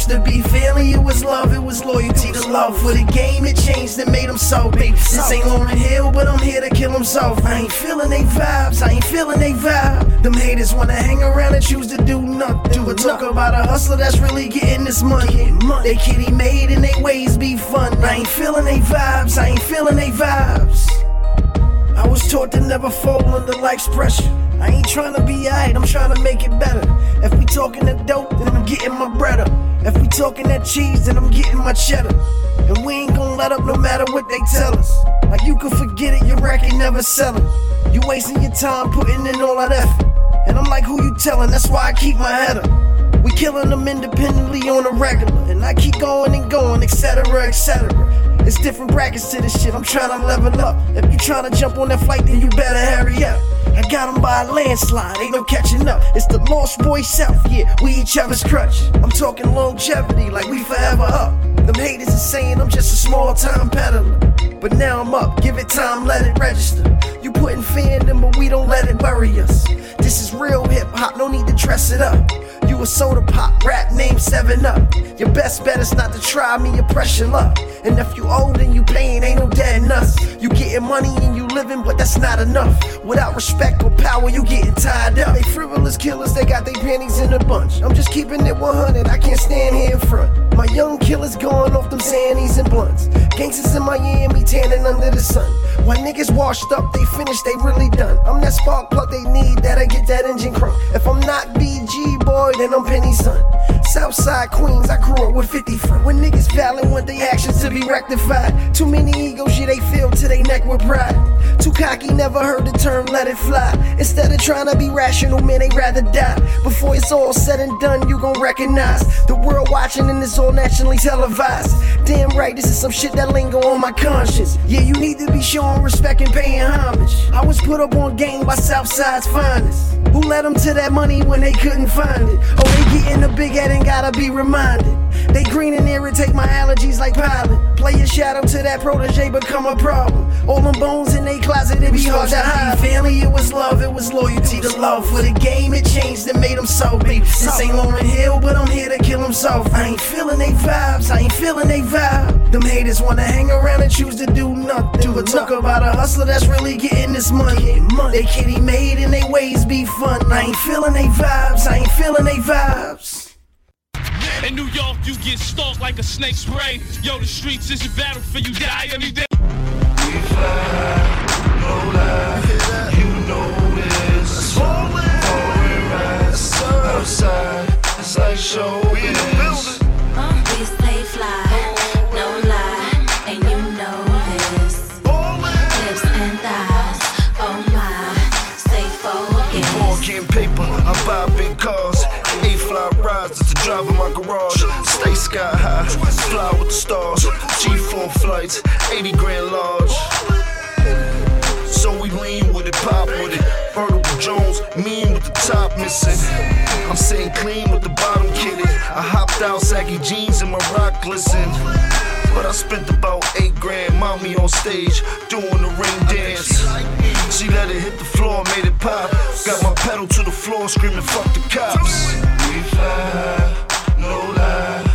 Supposed to be family, it was love, it was loyalty to love. For the game, it changed and made them so big. This ain't Lauryn Hill, but I'm here to kill soft. I ain't feeling they vibes, I ain't feeling they vibe. Them haters wanna hang around and choose to do nothing. Do a talk about a hustler that's really getting this money. They kitty made and they ways be fun. I ain't feeling they vibes, I ain't feeling they vibes. I was taught to never fall under life's pressure. I ain't trying to be alright, I'm trying to make it better. If we talking that dope, then I'm getting my bread up. If we talking that cheese, then I'm getting my cheddar. And we ain't gonna let up no matter what they tell us. Like you can forget it, your record never selling. You wasting your time putting in all that effort. And I'm like, who you telling? That's why I keep my head up. We killing them independently on a regular. And I keep going and going, etc., etc. It's different brackets to this shit, I'm trying to level up. If you trying to jump on that flight, then you better hurry up. I got him by a landslide, ain't no catching up. It's the Lost Boy South, yeah, we each other's crutch. I'm talking longevity, like we forever up. Them haters is saying I'm just a small time peddler. But now I'm up, give it time, let it register. You putting fandom, but we don't let it worry us. This is real hip hop, no need to dress it up. You a soda pop, rap name 7 Up. Your best bet is not to try me, your pressure luck. And if you old and you paying, ain't no dead nuts. You getting money and you living, but that's not enough. Without respect or power, you getting tied up. They frivolous killers, they got their panties in a bunch. I'm just keeping it 100, I can't stand here in front. My young killers going off them Xannies and blunts. Gangsters in Miami tanning under the sun. When niggas washed up, they finished, they really done. I'm that spark plug they need, that I get that engine crunk. If I'm not BG boy, then I'm Penny son. Southside Queens, I grew up with 50 front. When niggas violent want their actions to be rectified. Too many egos, yeah, they feel to they neck with pride. Too cocky, never heard the term let it fly. Instead of trying to be rational, man, they rather die. Before it's all said and done, you gon' recognize the world watching and it's all nationally televised. Damn right, this is some shit that linger on my conscience. Yeah, you need to be showing respect and paying homage. I was put up on game by Southside's finest. Who led them to that money when they couldn't find it? Oh, they getting a big head and gotta be reminded. They green and irritate my allergies like pollen. Play a shadow to that protege, become a problem. All them bones in they closet, it be hard to hide. Family, it was love, it was loyalty the love. For the game, it changed and made them so big. This ain't Lauryn Hill, but I'm here to kill them soft. I ain't feeling they vibes, I ain't feeling they vibe. Them haters wanna hang around and choose to do nothing. Do a talk about a hustler that's really getting this money. They kitty made and they ways be fun. I ain't feeling they vibes, I ain't feeling they vibes. In New York, you get stalked like a snake spray. Yo, the streets is a battlefield, you die any day. Outside, it's like show sky high, fly with the stars. G4 flights, 80 grand large. So we lean with it, pop with it. Vertical Jones, mean with the top missing. I'm sitting clean with the bottom kitted. I hopped out, saggy jeans and my rock glisten. But I spent about eight grand, mommy on stage, doing the ring dance. She let it hit the floor, made it pop. Got my pedal to the floor, screaming, fuck the cops. We fly, no lie,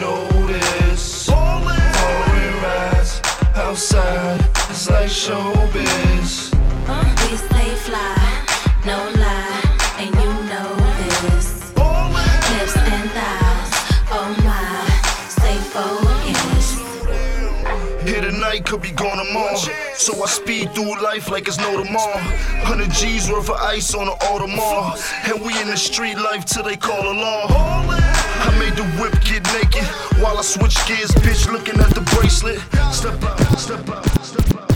notice. Rolling rides outside, it's like showbiz. We stay fly, no lie, and you know this. Ballin'. Hips and thighs, oh my, stay focused. Here tonight could be gone tomorrow, so I speed through life like it's no tomorrow. Hundred G's worth of ice on the Audemars, and we in the street life till they call alarm. law made the whip get naked while I switch gears, bitch, looking at the bracelet. Step out, step out, step out.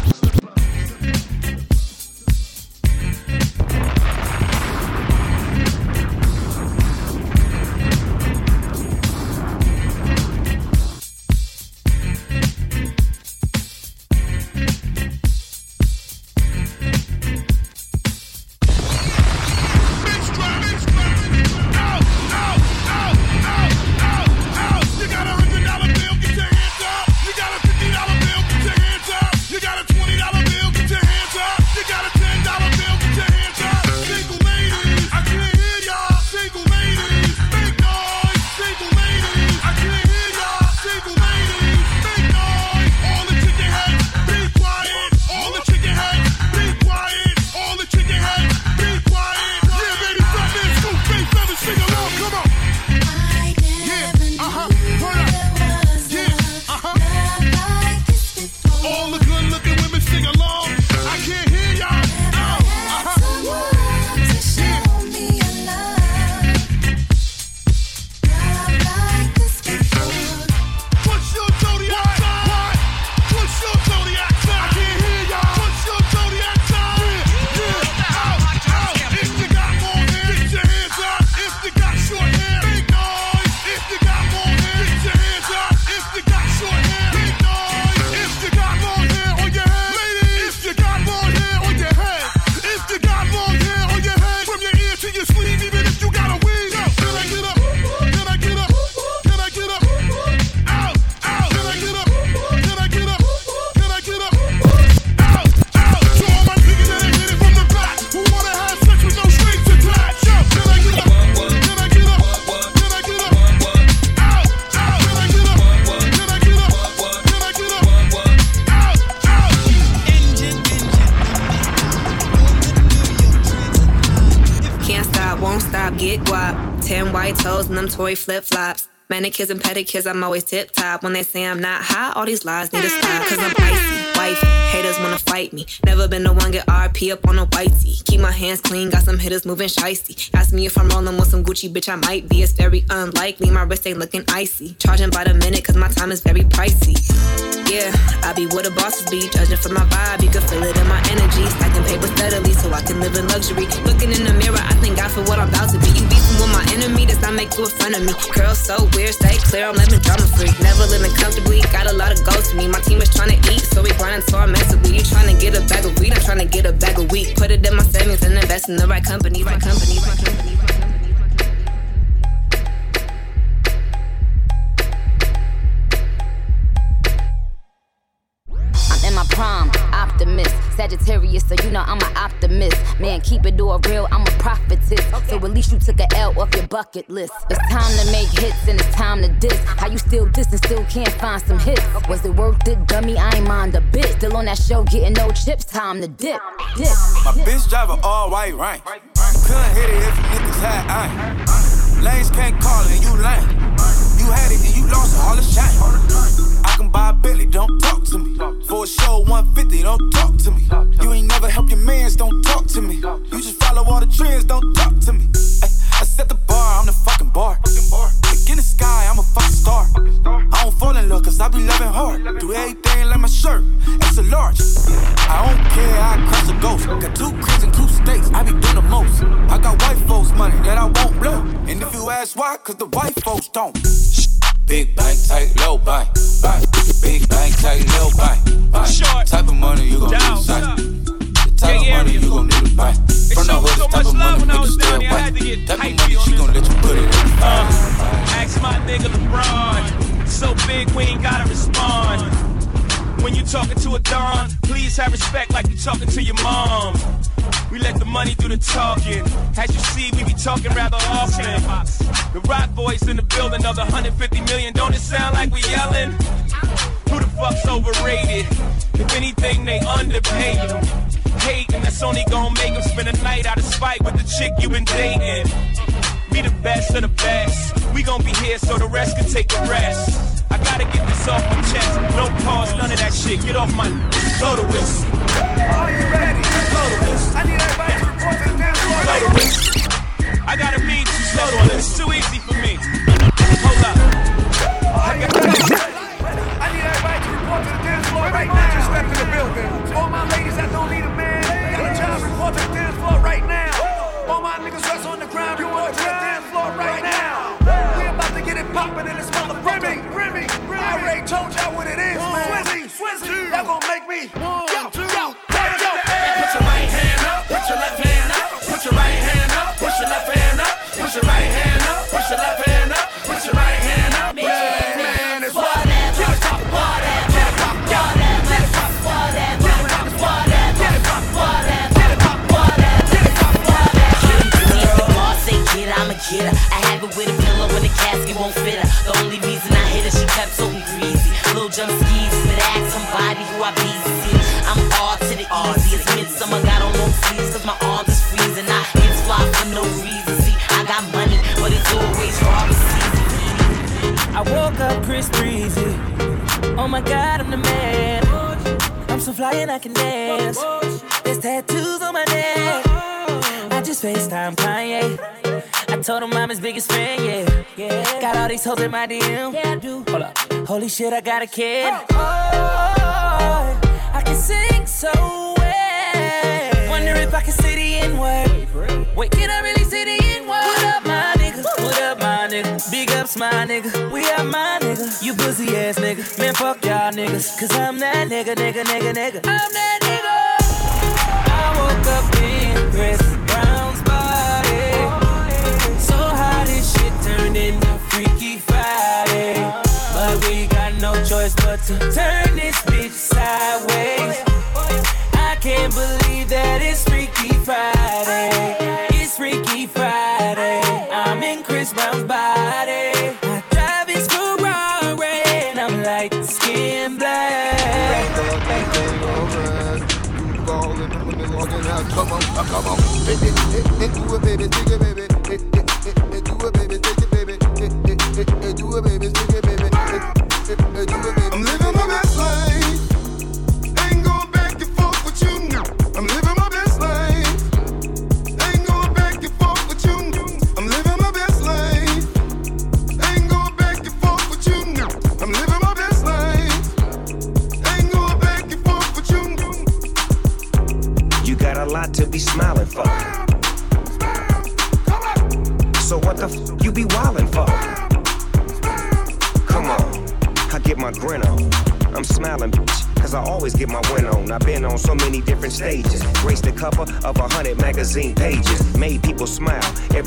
Toy flip flops. Manicures and pedicures, I'm always tip top. When they say I'm not hot, all these lies need to stop. Cause I'm icy, wifey. Haters wanna fight me. Never been the one get RP up on a whitey. Keep my hands clean, got some hitters moving shicey. Ask me if I'm rolling with some Gucci, bitch, I might be. It's very unlikely, my wrist ain't looking icy. Charging by the minute, cause my time is very pricey. Yeah, I be where the bosses be. Judging from my vibe, you can feel it in my energy. Stacking paper steadily so I can live in luxury. Looking in the mirror, I thank God for what I'm about to be. You beefing with my enemy, does not make you a friend of me. Girl, so weird, stay clear, I'm living drama free. Never living comfortably, got a lot of goals to me. My team is trying to eat, so we grinding so immensely. You trying to get a bag of weed, I'm trying to get a bag of wheat. Put it in my savings and invest in the right company, right company, right company. Prime, optimist, Sagittarius, so you know I'm an optimist. Man, keep it all real, I'm a prophetess. So at least you took a L off your bucket list. It's time to make hits and it's time to diss. How you still diss and still can't find some hits? Was it worth it, dummy? I ain't mind a bit. Still on that show, getting no chips, time to dip. Dip. My bitch drive a all white rank. Couldn't hit it if you niggas had iron. Lanes can't call it, you lame. You had it and you lost it, all the shine. Can buy a don't talk to me. For a show 150, don't talk to me. You ain't never help your mans, don't talk to me. You just follow all the trends, don't talk to me. I set the bar, I'm the fucking bar. In the sky, I'm a fucking star. I don't fall in love, cause I be loving hard. Do everything like my shirt, it's a large. I don't care, I cross a ghost. Got two cribs and two states, I be doing the most. I got white folks' money that I won't blow. And if you ask why, cause the white folks don't. Big bank, tight, low bank, bank. Big bank, tight, low bank, bank. Type of money you gon' need sight. The type of money you gon' need to buy. From the hood, the type of money you can still buy. Type of money she gon' let you put it in fire. Ask my nigga LeBron. So big, we ain't gotta respond. When you talking to a Don, please have respect like you talking to your mom. We let the money do the talking. As you see, we be talking rather often. The Roc Boys in the building of the 150 million. Don't it sound like we yelling? Who the fuck's overrated. If anything, they underpaid him. Hating, that's only gonna make him spend a night out of spite with the chick you been dating. Be the best of the best. We gon' be here so the rest can take a rest. I gotta get this off my chest. No pause, none of that shit. Get off my blow the whistle. Are you ready? Blow the whistle. I need everybody to report to the dance floor. Blow the whistle. I gotta mean too slow on it. It's too easy for me. Hold up. I got I need everybody to report to the dance floor right now. Just step in the building. All my ladies that don't need a man, got a job, report to the dance floor right now. All my niggas that's on the ground, report to the dance floor right now. We about to get it poppin' in this motherfucker. Remy, Remy, I already told y'all what it is, man. Swizzy, Swizzy, y'all gonna make me. Yo, yo, yo, yo. Put your right hand up, put your left hand up, put your right hand up, push your left hand up, push your right hand up, push your left hand up, put your right hand up. Yeah, man, it's what? Get her. I have it with a pillow and a casket won't fit her. Jump skis, but ask somebody who I be. See, I'm all to the easiest. Midsummer got on no sleeves, cause my arms is freezing. I hits fly for no reason. See, I got money, but it's always raw. I woke up Chris Breezy. Oh my god, I'm the man. I'm so fly and I can dance. There's tattoos on my neck. I just FaceTime Kanye. Told him I'm his biggest fan, yeah. yeah. Got all these hoes in my DM. Yeah, I do. Hold up. Holy shit, I got a kid. Oh, I can sing so well. Wonder if I can say the N word. Wait, can I really say the N word? What up, my nigga? What up, my nigga? Big ups, my nigga. We are my nigga. You pussy ass nigga. Man, fuck y'all niggas. Cause I'm that nigga, nigga, nigga, nigga. I'm that nigga. I woke up in Chris turned into Freaky Friday. But we got no choice but to turn this bitch sideways. I can't believe that it's Freaky Friday. It's Freaky Friday. I'm in Chris Brown's body. I drive his Ferrari and I'm light skin black. Come on, come on, baby, take it, baby,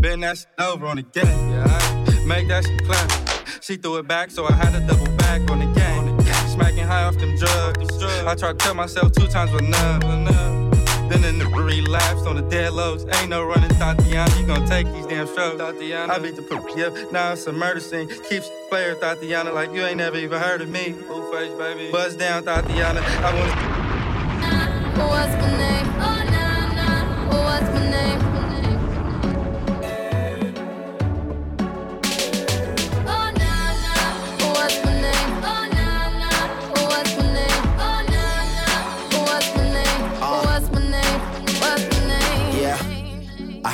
Bend that shit over on the gas. Yeah, I make that shit clap. She threw it back, so I had to double back on the game. Smacking high off them drugs. I tried to tell myself two times was enough. Then in the relapse on the dead lows. Ain't no running, Thotiana. You gon' take these damn strokes. Thotiana. I beat the poop, yep. Now it's a murder scene. Keeps player, Thotiana, like you ain't never even heard of me. Blueface, baby. Buzz down, Thotiana. I wanna. What's my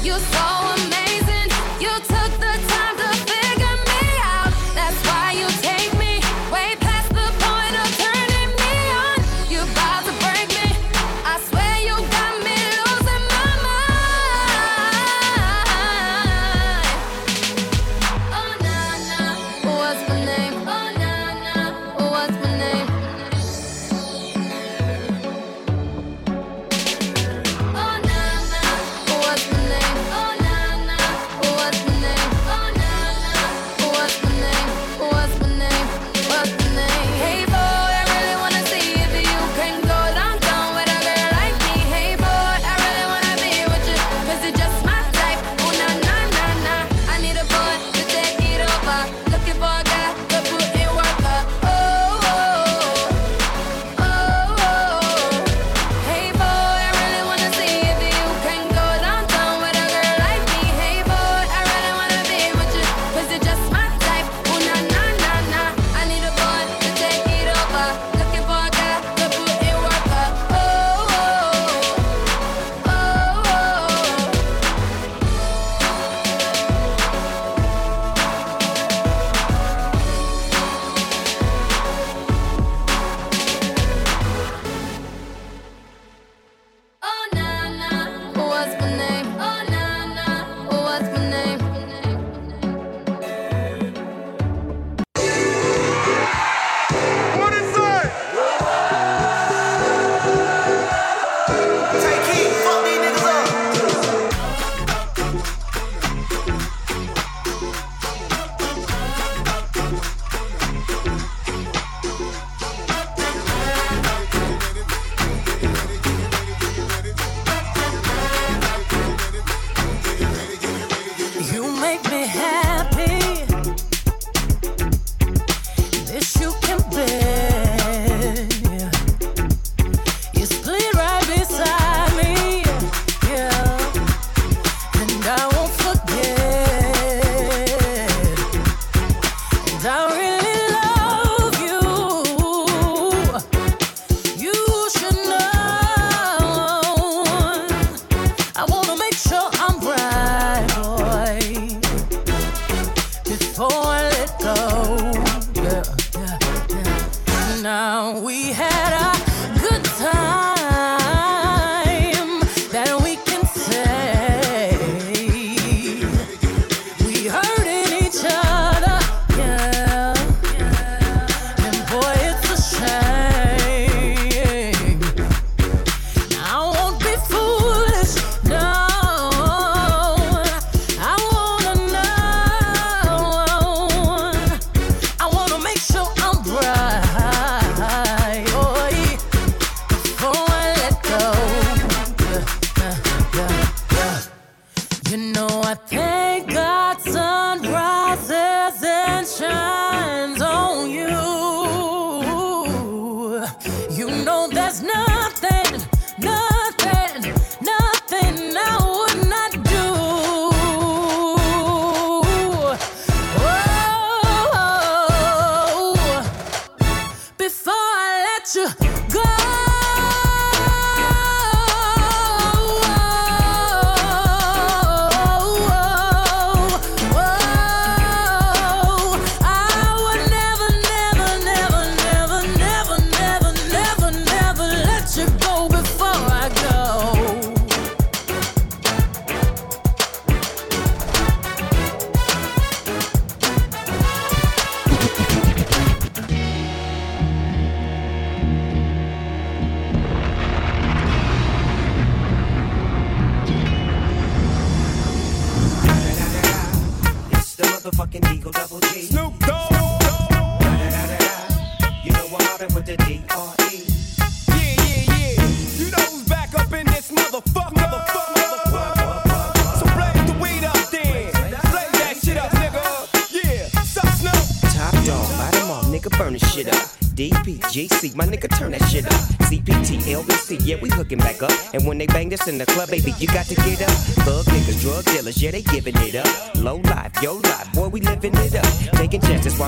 You saw my nigga, turn that shit up. CPT, LBC, yeah, we hooking back up. And when they bang this in the club, baby, you got to get up. Thug niggas, drug dealers, yeah, they giving it up. Low life, yo life,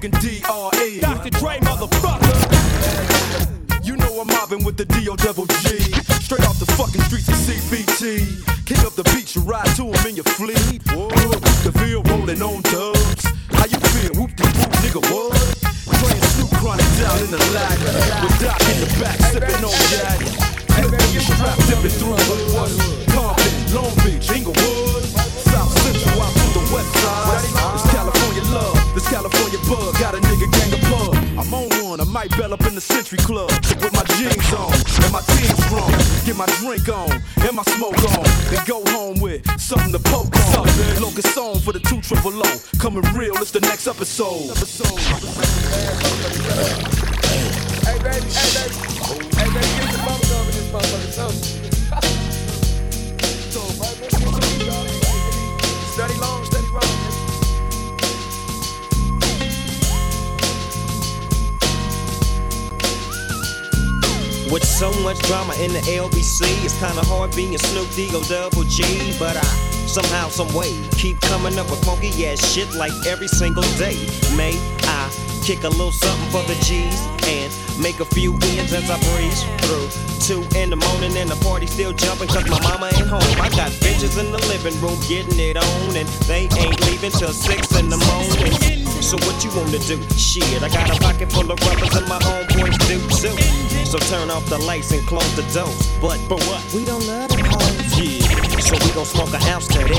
Motherfucking D.R.E. Dr. Dre, motherfucker. You know I'm mobbing with the D.O. Straight off the fucking streets of CPT. The two triple O. Coming real, it's the next episode. Hey, baby, hey, baby. Hey, baby, get the bubble gum in this motherfucker. So. So, right, man, get your weed, dog. Steady long, steady roll. With so much drama in the LBC, it's kinda hard being Snoop D-O double G. But I somehow, some way, keep coming up with funky ass shit like every single day. May I kick a little something for the G's and make a few ends as I breeze through. Two in the morning and the party still jumping cause my mama ain't home. I got bitches in the living room getting it on and they ain't leaving till six in the morning. So what you wanna do? Shit, I got a pocket full of rubbers and my homeboys do too. So turn off the lights and close the doors. But but what? We don't love them hoes. Yeah. So we gon' smoke a house to this.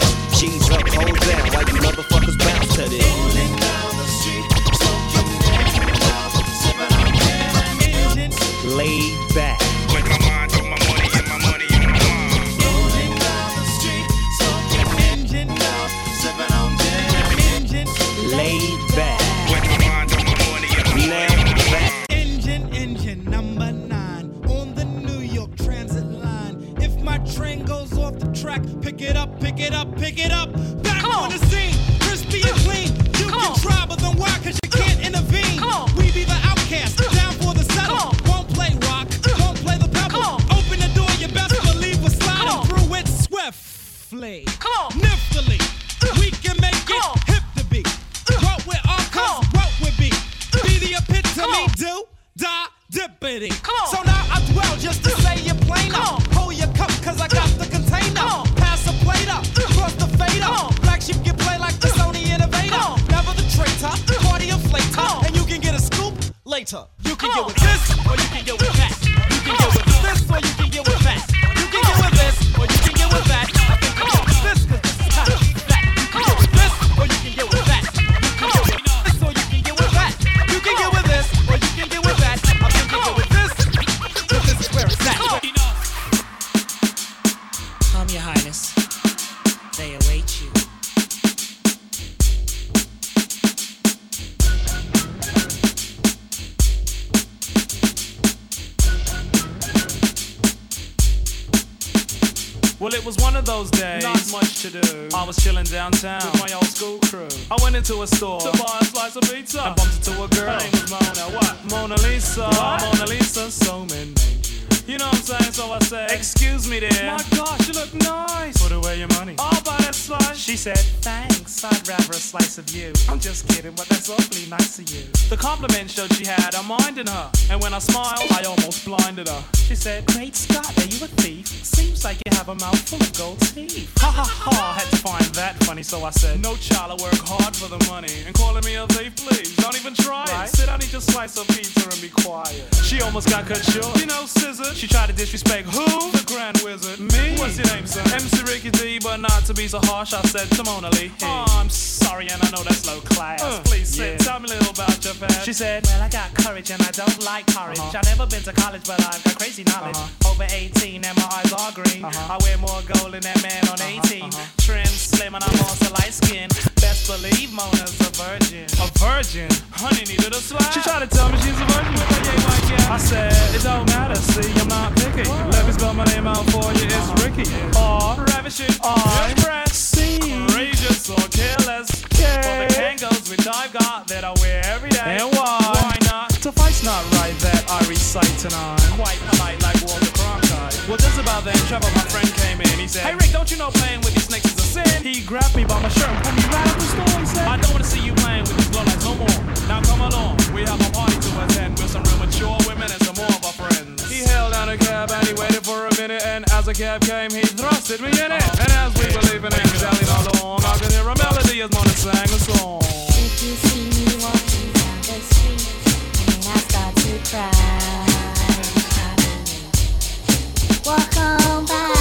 Up, hold down while you motherfuckers bounce to this. Laid back. Track, pick it up, pick it up, pick it up. Back on. the I into a store to buy a slice of pizza and bumped into a girl. Her name was Mona. What? Mona Lisa. What? Mona Lisa. So many. You know what I'm saying? So I said, Excuse me, dear. My gosh, you look nice. Put away your money. I'll buy that slice. She said, Thanks. I'd rather a slice of you. I'm just kidding, but that's awfully nice of you. The compliment showed she had a mind in her, and when I smiled, I almost blinded her. She said, Great a mouth full of gold teeth. Ha ha ha! I had to find that funny, so I said, No child, I work hard for the money. And calling me a thief, please, don't even try it. Sit down, eat your slice of pizza, and be quiet. She almost got cut short. You know, scissor. She tried to disrespect who? The Grand Wizard. Me? What's your name, son? MC Ricky D, but not to be so harsh. I said to Mona Lee. Oh, I'm sorry, and I know that's low class. Uh, Please sit. Tell me a little about your past. She said, Well, I got courage and I don't like courage. Uh-huh. I've never been to college, but I've got crazy knowledge. Uh-huh. Over 18 and my eyes are green. Uh-huh. I wear more gold than that man on 18. Trim, slim, and I'm also light skin. Best believe Mona's a virgin. A virgin? Honey needed a slide. She tried to tell me she's a virgin, but I ain't like yeah. I said, It don't matter, see, I'm not picky. Let me spell my name out for you, it's Ricky. R, ravishing, R, C, courageous or careless. For the Kangols which I've got that I wear every day. And why? Why not? Suffice not right that I recite tonight. Quite polite like Walter Cronkite. Well, just about then, Trevor, my friend, came in. He said, Hey Rick, don't you know playing with these snakes is a sin? He grabbed me by my shirt and pulled me right out the store and said, I don't want to see you playing with these blow no more. Now come along, we have a party to attend with some real mature women and some more of our friends. He held down a cab he waited for a minute, and as a cab came, he thrusted me in it. And as we were leaving and all along, I could hear a melody as Mona sang a song. If you see me walking down the street and I start to cry, walk on by.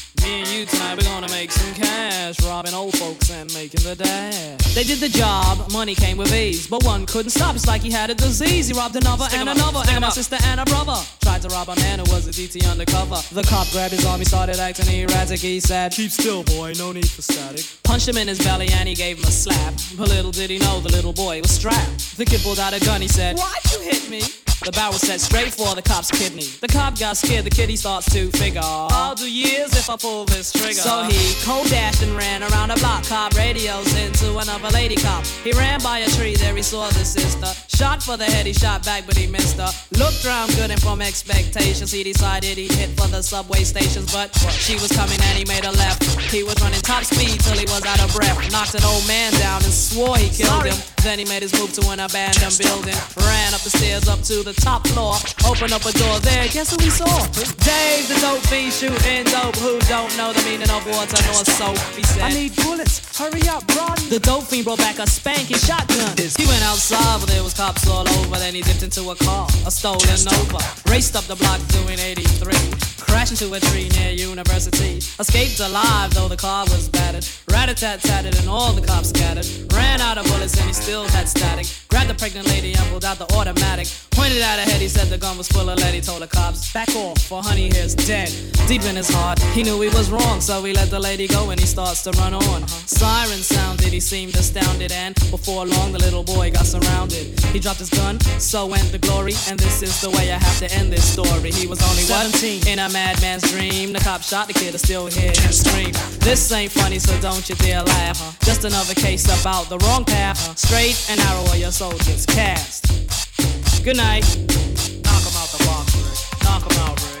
Me and you tonight, we're gonna make some cash, robbing old folks and making the dash. They did the job, money came with ease, but one couldn't stop. It's like he had a disease. He robbed another and another, and a sister and a brother. Tried to rob a man who was a DT undercover. The cop grabbed his arm, he started acting erratic. He said, Keep still, boy, no need for static. Punched him in his belly and he gave him a slap. But little did he know the little boy was strapped. The kid pulled out a gun, he said, Why'd you hit me? The barrel set straight for the cop's kidney. The cop got scared, the kitty starts to figure. I'll do years if I pull this trigger. So he cold dashed and ran around a block. Cop radios into another lady cop. He ran by a tree, there he saw the sister. Shot for the head, he shot back, but he missed her. Looked round good and from expectations, he decided he'd hit for the subway stations. But she was coming and he made a left. He was running top speed till he was out of breath. Knocked an old man down and swore he killed him. Then he made his move to an abandoned building. Ran up the stairs up to the top floor. Opened up a door there. Guess who he saw? Dave, the dope fiend shooting dope. Who don't know the meaning of water nor soap? He said, I need bullets. Hurry up, run. The dope fiend brought back a spanking shotgun. He went outside, but there was cops all over. Then he dipped into a car, a stolen Nova. Raced up the block doing 83. Crashed into a tree near University. Escaped alive, though the car was battered. Rat-a-tat-tatted and all the cops scattered. Ran out of bullets and he still had static. Grabbed the pregnant lady and pulled out the automatic. Pointed at her head, he said the gun was full of lead. He told the cops, back off, for honey here's dead. Deep in his heart, he knew he was wrong, so he let the lady go and he starts to run on. Siren sounded, he seemed astounded, and before long the little boy got surrounded. He dropped his gun, so went the glory, and this is the way I have to end this story. He was only 17 in a madman's dream. The cop shot the kid, I still hear him scream. This ain't funny, so don't you dare laugh. Just another case about the wrong path. Straight and narrow, your soul gets cast. Good night. Knock him out the box, Rick. Knock him out, Rick.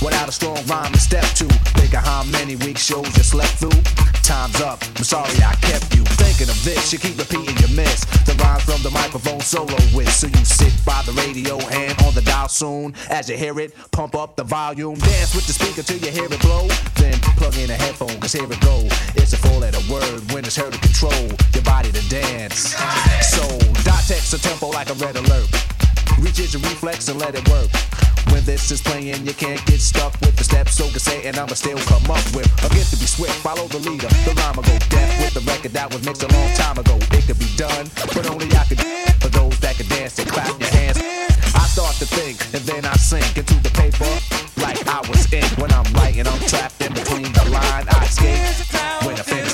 without a strong rhyme to step to. Think of how many weak shows you slept through. Time's up, I'm sorry I kept you. Thinking of this, you keep repeating your miss. The rhyme from the microphone solo with. So you sit by the radio and on the dial soon. As you hear it, pump up the volume. Dance with the speaker till you hear it blow. Then plug in a headphone, cause here it go. It's a full letter word when it's heard to control your body to dance. So, dot text a tempo like a red alert. Reach is your reflex and let it work. When this is playing, you can't get stuck with the steps. So can say, and I'ma still come up with a gift to be swift. Follow the leader, the rhyme go deaf with the record that was mixed a long time ago. It could be done, but only I could. For those that could dance and clap your hands. I start to think, and then I sink into the paper like I was in. When I'm writing, I'm trapped in between the line. I escape when I finish.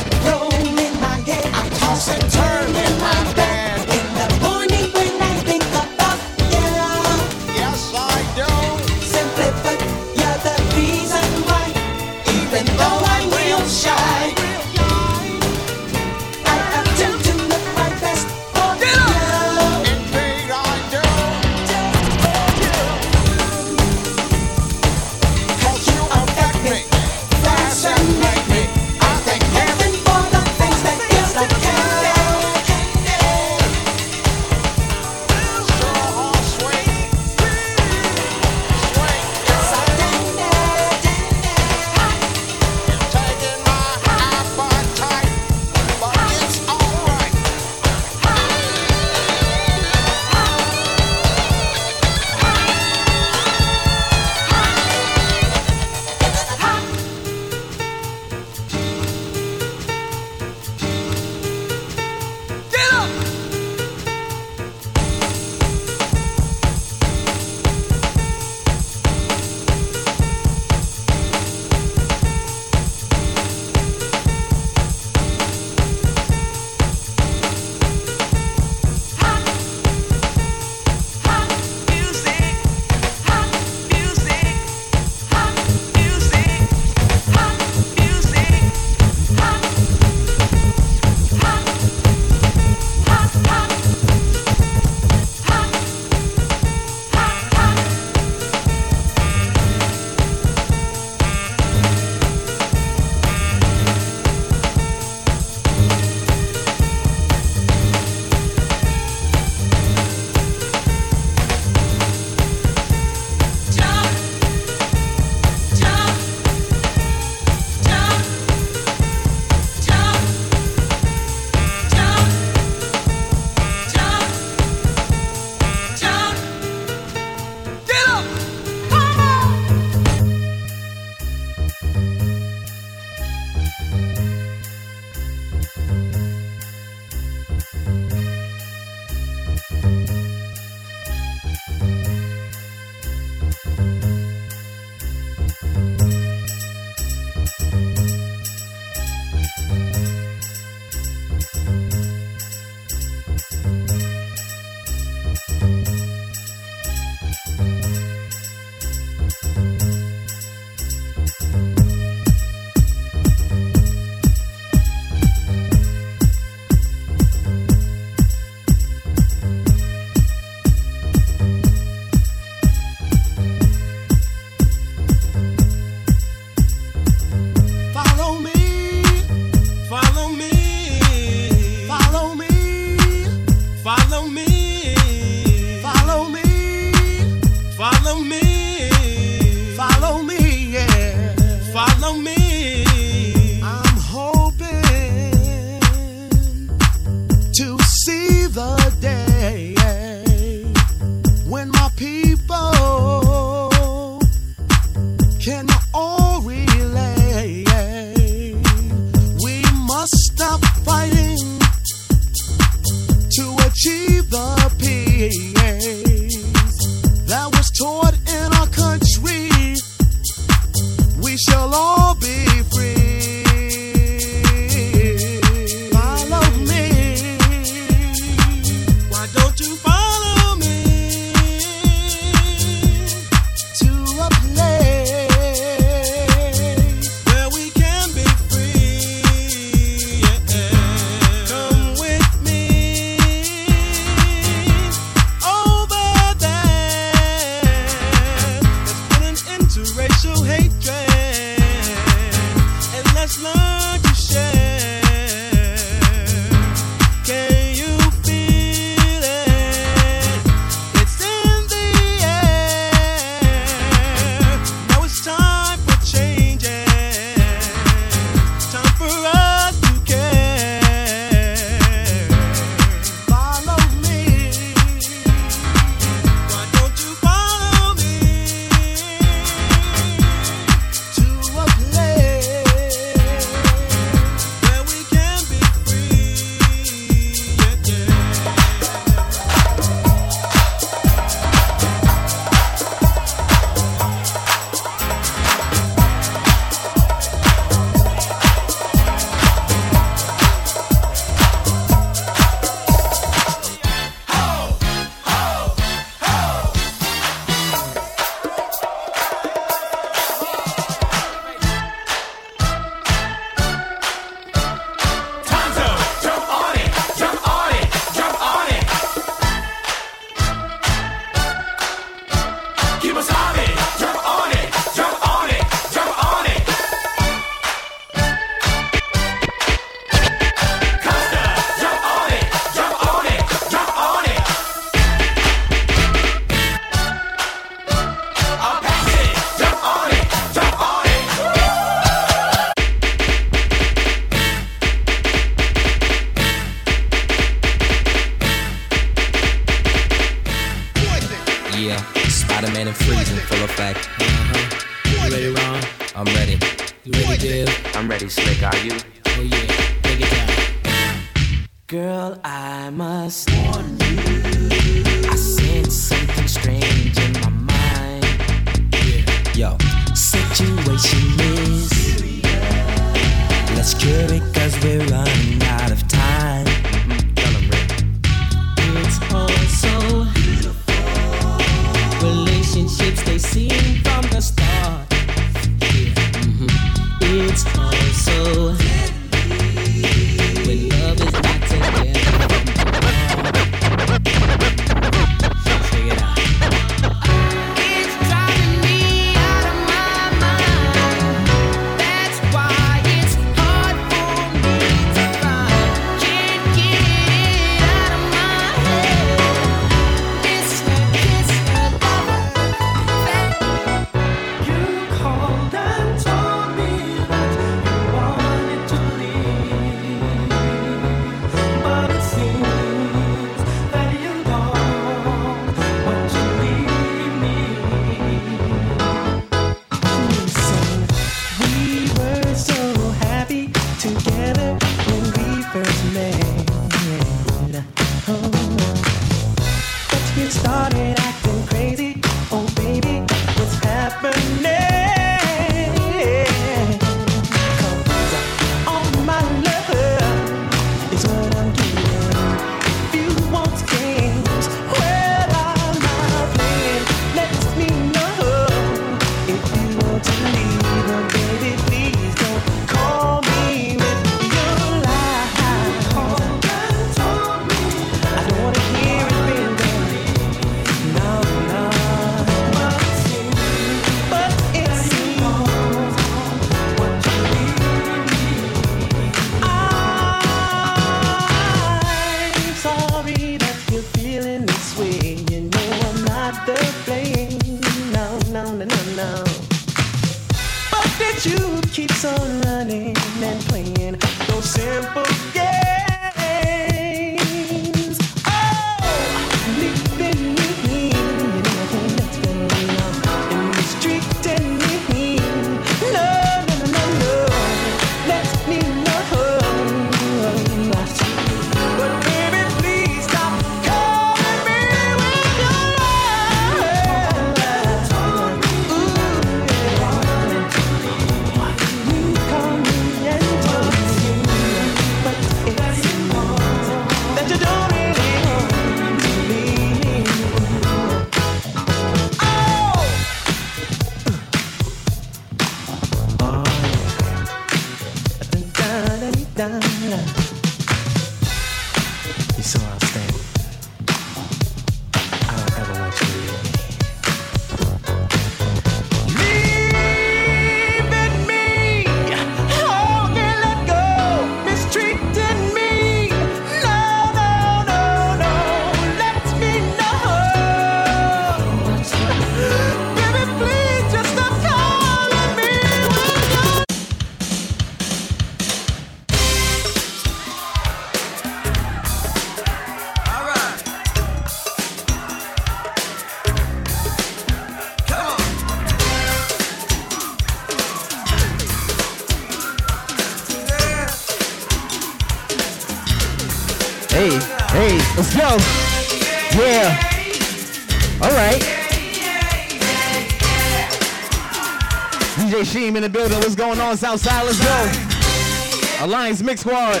outside, let's go. Alliance Mix Squad.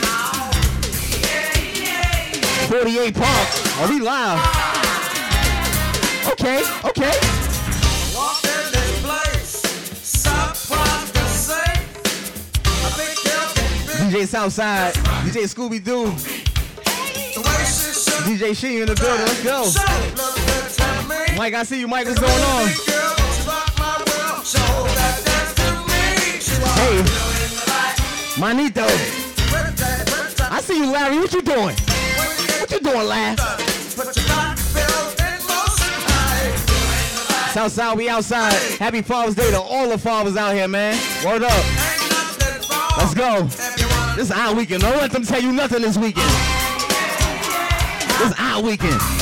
48 Pump. Are we live? Okay, okay. DJ Southside, DJ Scooby Doo, DJ Sheen in the building. Let's go. Mike, I see you. Mike, what's going on? Hey, manito. I see you, Larry. What you doing? What you doing, Larry? Southside, we outside. Happy Father's Day to all the fathers out here, man. Word up. Let's go. This is our weekend. Don't let them tell you nothing this weekend. This is our weekend.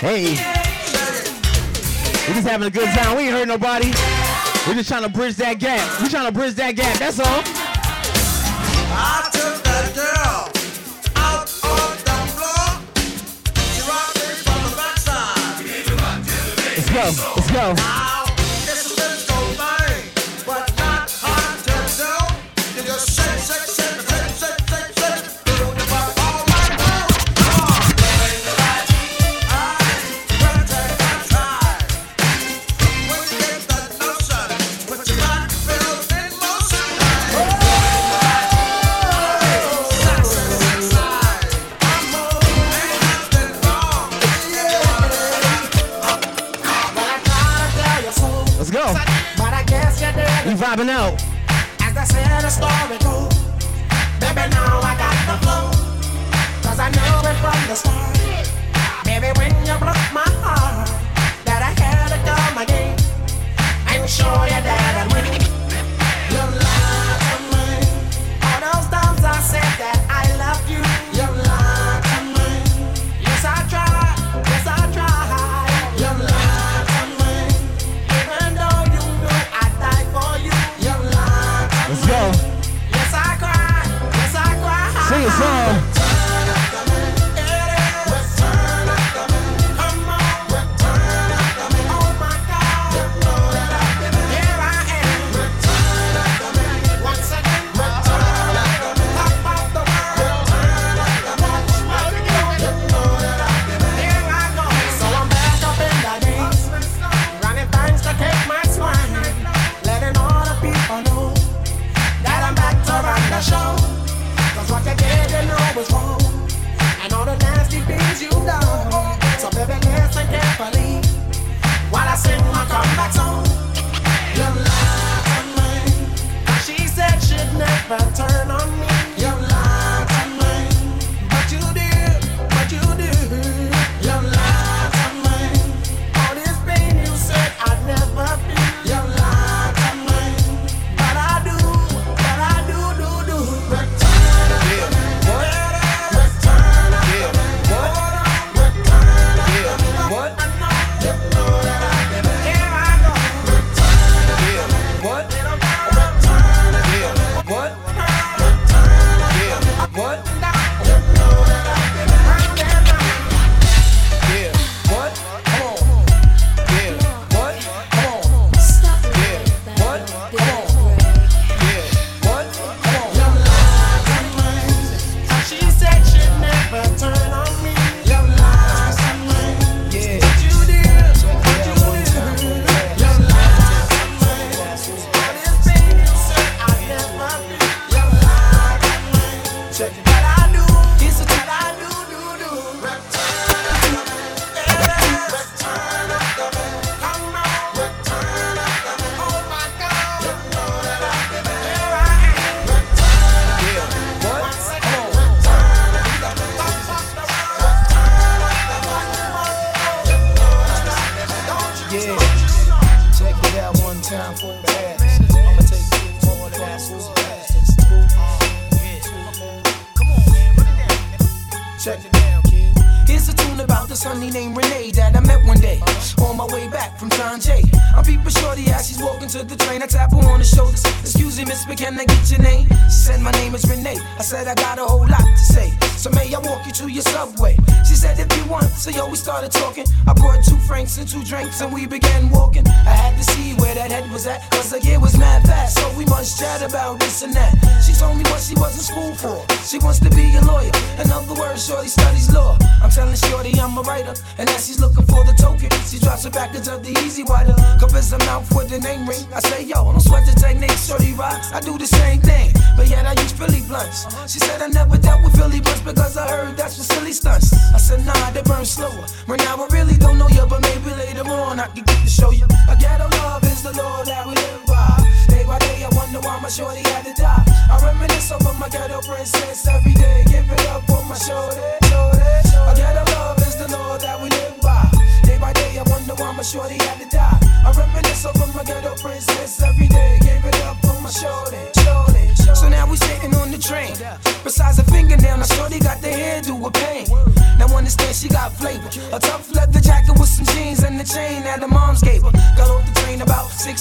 Hey. We're just having a good time. We ain't hurt nobody. We're just trying to bridge that gap. We're trying to bridge that gap. That's all. Let's go. Let's go.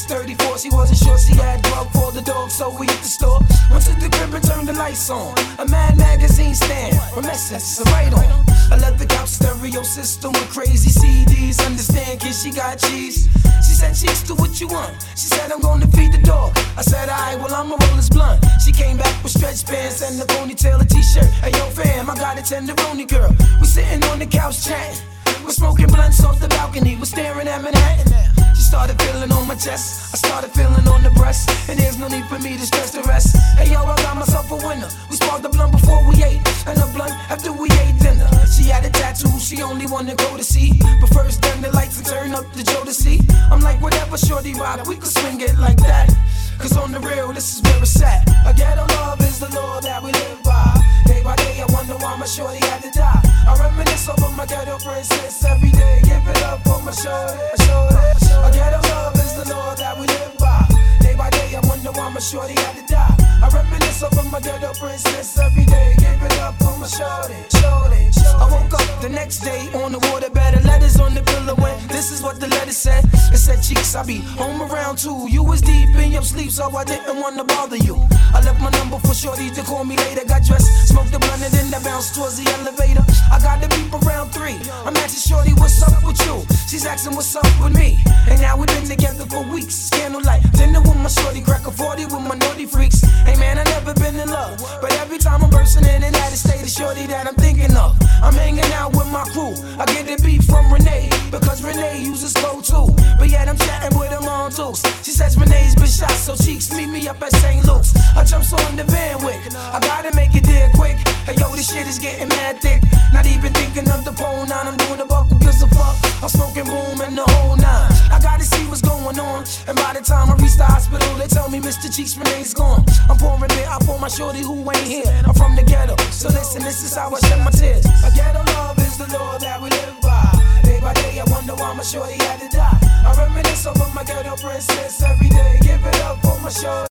6:34. She wasn't sure she had drug for the dog, so we hit the store. Went to the crib and turned the lights on. A Mad magazine stand from Essence, a right on. A leather couch stereo system with crazy CDs. Understand, kid, she got cheese. She said, Cheeks, do what you want. She said, I'm gonna feed the dog. I said, Alright, well, I'ma roll this blunt. She came back with stretch pants and a ponytail, a t shirt. Hey, yo, fam, I got a tenderoni girl. We sitting on the couch chatting. We're smoking blunts off the balcony. We're staring at Manhattan. Started feeling on my chest. I started feeling on the breast. And there's no need for me to stress the rest. Hey, yo, I got myself a winner. We sparked the blunt before we ate. And a blunt after we ate dinner. She had a tattoo she only wanna go to see. But first, turn the lights and turn up the Joe to see. I'm like, whatever, shorty rock. We could swing it like that. Cause on the real, this is where it's at. A ghetto love is the law that we live by. Day by day, I wonder why my shorty had to die. I reminisce over my ghetto princess every day. Give it up for my shorty, shorty. A ghetto love is the law that we live by. Day by day, I wonder why my shorty had to die. I reminisce over my ghetto princess every day. Give it up for my shorty, shorty. I woke up the next day on the waterbed. The letters on the pillow, and this is what the letter said. It said, Cheeks, I be home around two. You was deep in your sleep, so I didn't wanna bother you. I left my number for shorty to call me later. Got dressed, smoked the blunt, and then I bounced towards the elevator. I got the beep around three. I'm asking shorty, what's up with you? She's asking what's up with me. And now we've been together for weeks. Candlelight, dinner with my shorty, crack a 40 with my naughty freaks. Hey man, I never been in love. But every time I'm bursting in and out of state, it's shorty that I'm thinking of. I'm hanging out with my crew. I get the beat from Renee, because Renee uses slow too. But yet I'm chatting with her on dukes. She says Renee's been shot, so cheeks meet me up at St. Luke's. I jumps on the Wick. I gotta make it there quick. Hey yo, this shit is getting mad thick. Not even thinking of the pole nine. I'm doing the buckle, gives a fuck. I'm smoking boom and the whole nine. I gotta see what's going on. And by the time I reach the hospital, they tell me Mr. Cheeks Renee's gone. I'm pouring beer, I pour my shorty who ain't here. I'm from the ghetto, so listen, this is how I shed my tears. A ghetto love is the law that we live by. Day by day, I wonder why my shorty had to die. I reminisce over my ghetto princess every day. Give it up for my shorty.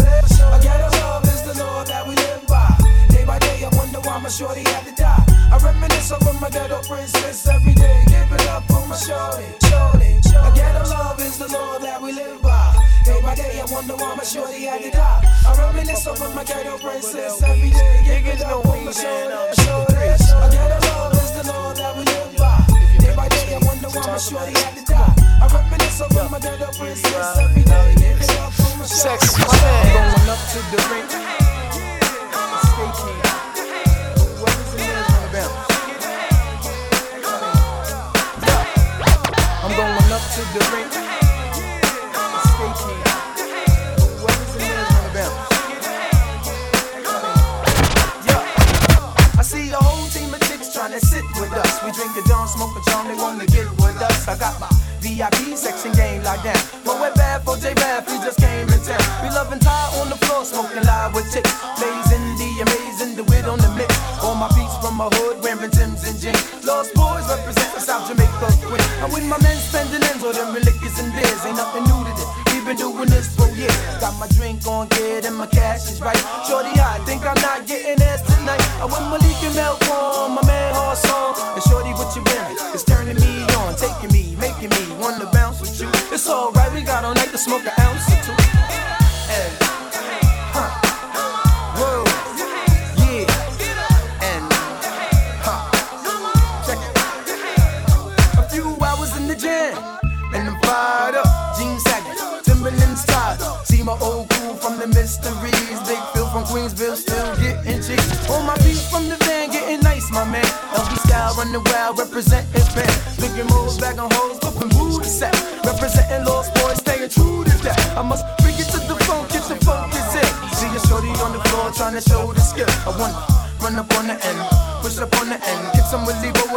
A ghetto love is the law that we live by. Day by day, I wonder why my shorty had to die. I reminisce over my ghetto princess every day. Give it up for my shorty, shorty. A ghetto love is the law that we live by. Day by day, I wonder why my shorty had to die. I reminisce over my ghetto princess every day. Give it up for my shorty, shorty. A ghetto love is the law that we live by. Day by day, I wonder why my shorty had to die. I reminisce over my ghetto princess every day. Give it up for my shorty. Sex, I'm going up to the ring. Stay tuned. Whoever's in there is gonna bounce. I'm going up to the ring. Trying to sit with us. We drink a John, smoke a John, they wanna get with us. I got my VIP section game locked down. But we're bad for J Rap, he just came in town. We loving tie on the floor, smoking live with chicks. Blazing the amazing, the wit on the mix. All my beats from my hood, wearing Tim's and jeans. Lost Boyz represent the South Jamaica queen. I'm with my men spending ends on them religious and beers. Ain't nothing new to this. We we been doing this for years. Got my drink on good and my cash is right. Shorty, I think I'm not getting ass tonight. I went Malik and Mel on my man hard song. And Shorty, what you been? It's turning me on, taking me, making me wanna bounce with you. It's alright, we got all night to smoke an ounce my old crew from the mysteries. Big Phil from Queensville still getting cheeks. All my beats from the van getting nice, my man. LB style running wild, representing fan. Bigger moves, back on hoes, flipping booty set. Representing Lost Boyz, staying true to that. I must bring it to the phone, get the focus in. See a shorty on the floor trying to show the skill. I wanna run up on the end, push up on the end. Get some but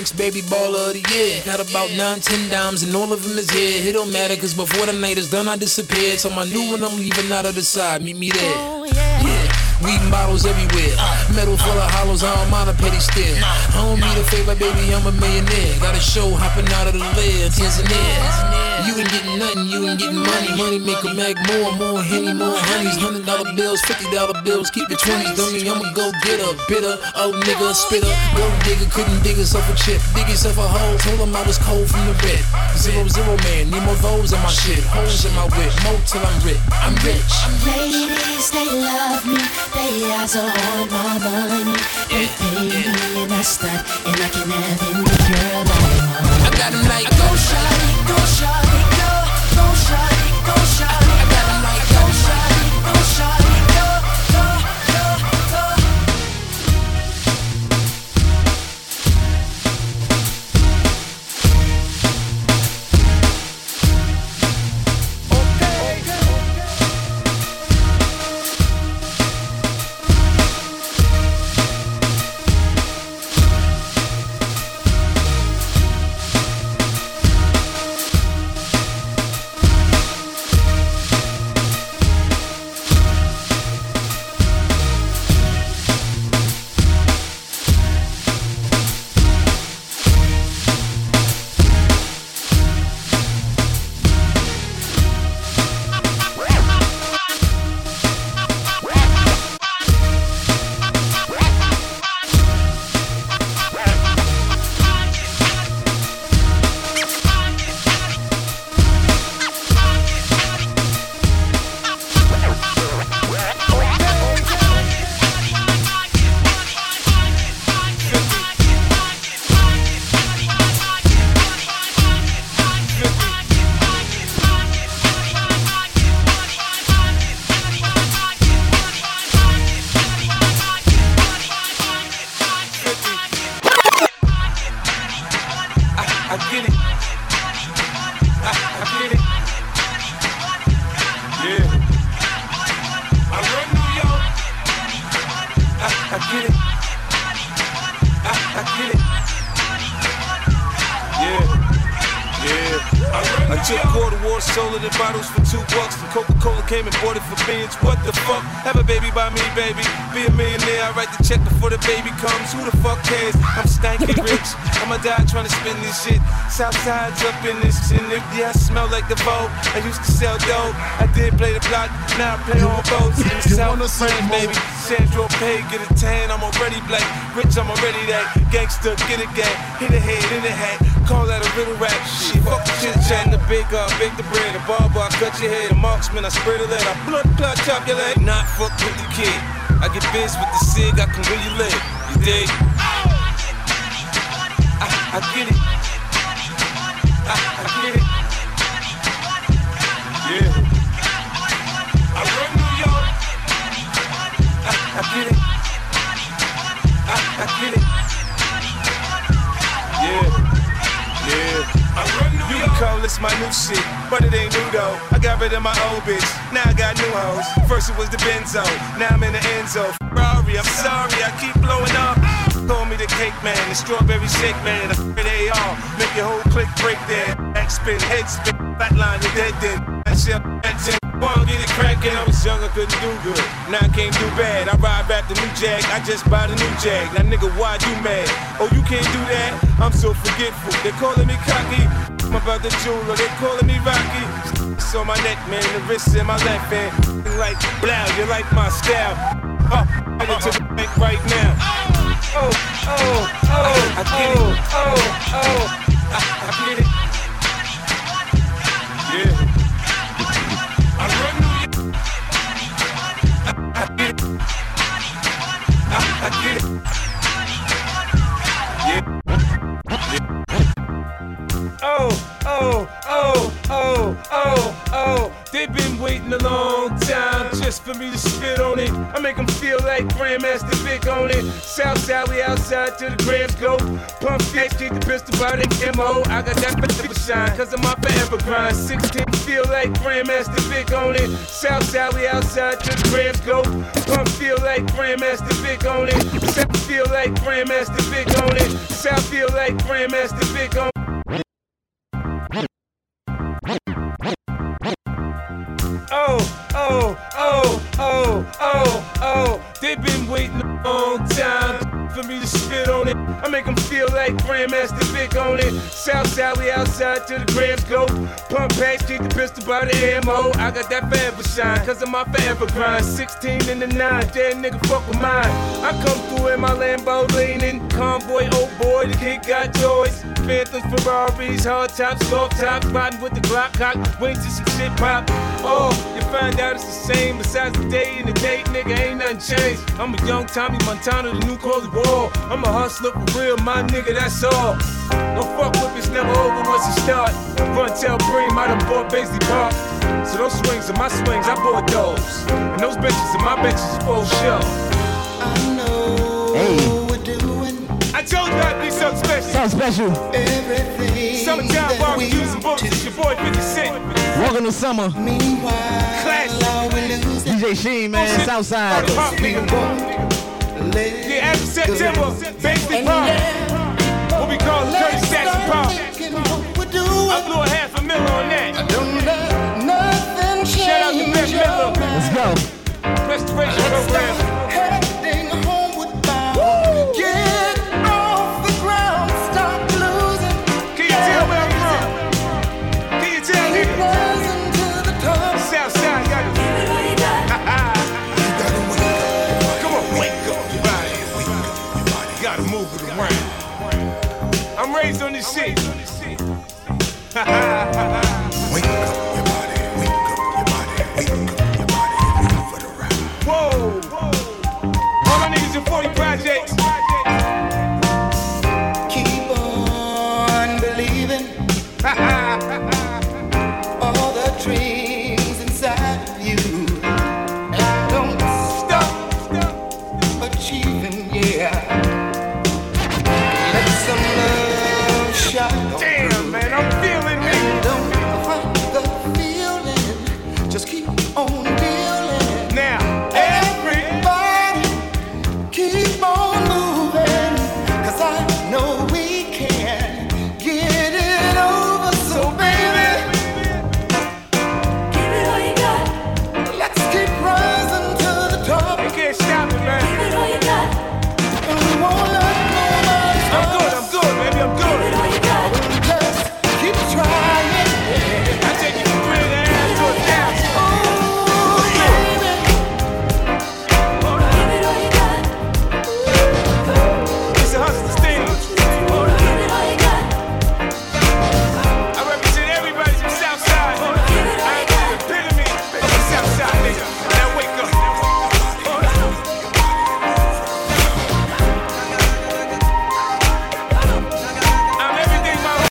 Banks, baby baller of the year. Got about nine, ten dimes, and all of them is here. It don't matter, cause before the night is done, I disappeared. So my new one, I'm leaving out of the side. Meet me there. Oh, yeah. Weed bottles everywhere. Metal full of hollows, I don't mind a petty stare. I don't need a favor, baby, I'm a millionaire. Got a show hopping out of the lid, Tanzania. You ain't getting nothing, you ain't getting money. Money make a mag more, more henny, more honeys. Hundred dollar bills, fifty dollar bills, keep it twenties. Dummy, I'ma go get a bitter, old nigga, spitter. Gold digger couldn't dig himself a chip, dig himself a hole. Told him I was cold from the red. Zero zero man, need more V's in my shit, holes in my whip, more till I'm rich. I'm rich. Ladies, they love me. They eyes are on my money. They pay me and I and I can have any girl. I Get. Hit a head in the hat. Call that a little rap. Shit, fuck the chit chat. The big uh, bake the bread. The barber, I cut your head. The marksman, I spray the lead. I blood clot, chop your leg. Not fuck with the kid. I get biz with the cig. I can really live. You dig? Was the Benzo, now I'm in the Enzo. Ferrari, I'm sorry, I keep blowing up. Call me the cake man, the strawberry shake man, f- they all make your whole click break there. Back spin, head spin, flatline, you're dead then. That shit, that's it. Wanna get it crackin', I was young, I couldn't do good. Now I can't do bad. I ride back the new Jag, I just buy the new Jag. Now nigga, why you mad? Oh, you can't do that? I'm so forgetful. They calling me cocky. I'm about the jeweler, they calling me Rocky. It's on my neck, man, the wrist in my left hand. Like, blow, you like my style. Up, headed to the bank right now. Oh, oh, oh, I, I get it. Oh, oh, I, I get. I. I, I get it. I, I get. Yeah. Oh, oh, oh, oh, oh. They've been waiting a long time just for me to spit on it. I make them feel like Grandmaster Vic on it. Southside, we outside till the grams go. Pump fix, keep the pistol by the MO. I got that for shine, cause of my forever grind. 16, feel like Grandmaster Vic on it. Southside, we outside till the grams go. Pump feel like Grandmaster Vic on it. South feel like Grandmaster Vic on it. South feel like Grandmaster Vic on it. Oh, oh, oh, oh, oh. They've been waiting a long time for me to spit on it. I make them feel like Grandmaster Vic on it. Southside, we outside till the grams go. Pump packs, keep the pistol by the ammo. I got that forever shine, cause of my forever grind. 16 in the 9, dead nigga fuck with mine. I come through in my Lambo leaning. Convoy, old boy, the kid got toys. Phantoms, Ferraris, hard tops, soft tops, riding with the Glock cock, waiting till some shit pop. Oh, you find out it's the same. Besides the day and the date, nigga, ain't nothing changed. I'm a young Tommy Montana, the new Coley Ball. I'm a hustler for real, my nigga, that's all. No fuck with it's never over once you start. Run tell Bream, I done bought Baisley Park. So those swings are my swings, I bought those. And those benches are my benches for oh, sure. Hey. I told you I'd be something special. Something special. Summertime barbecues and books. It's your boy 50 Cent. Welcome to summer. Class. DJ Sheen, man, Southside. Yeah, after September, Baisley Park. What we call Curtis Jackson Park. I blew a half a mil on that. Shout out to Beth Miller. Let's go. Restoration program. Ha ha ha ha!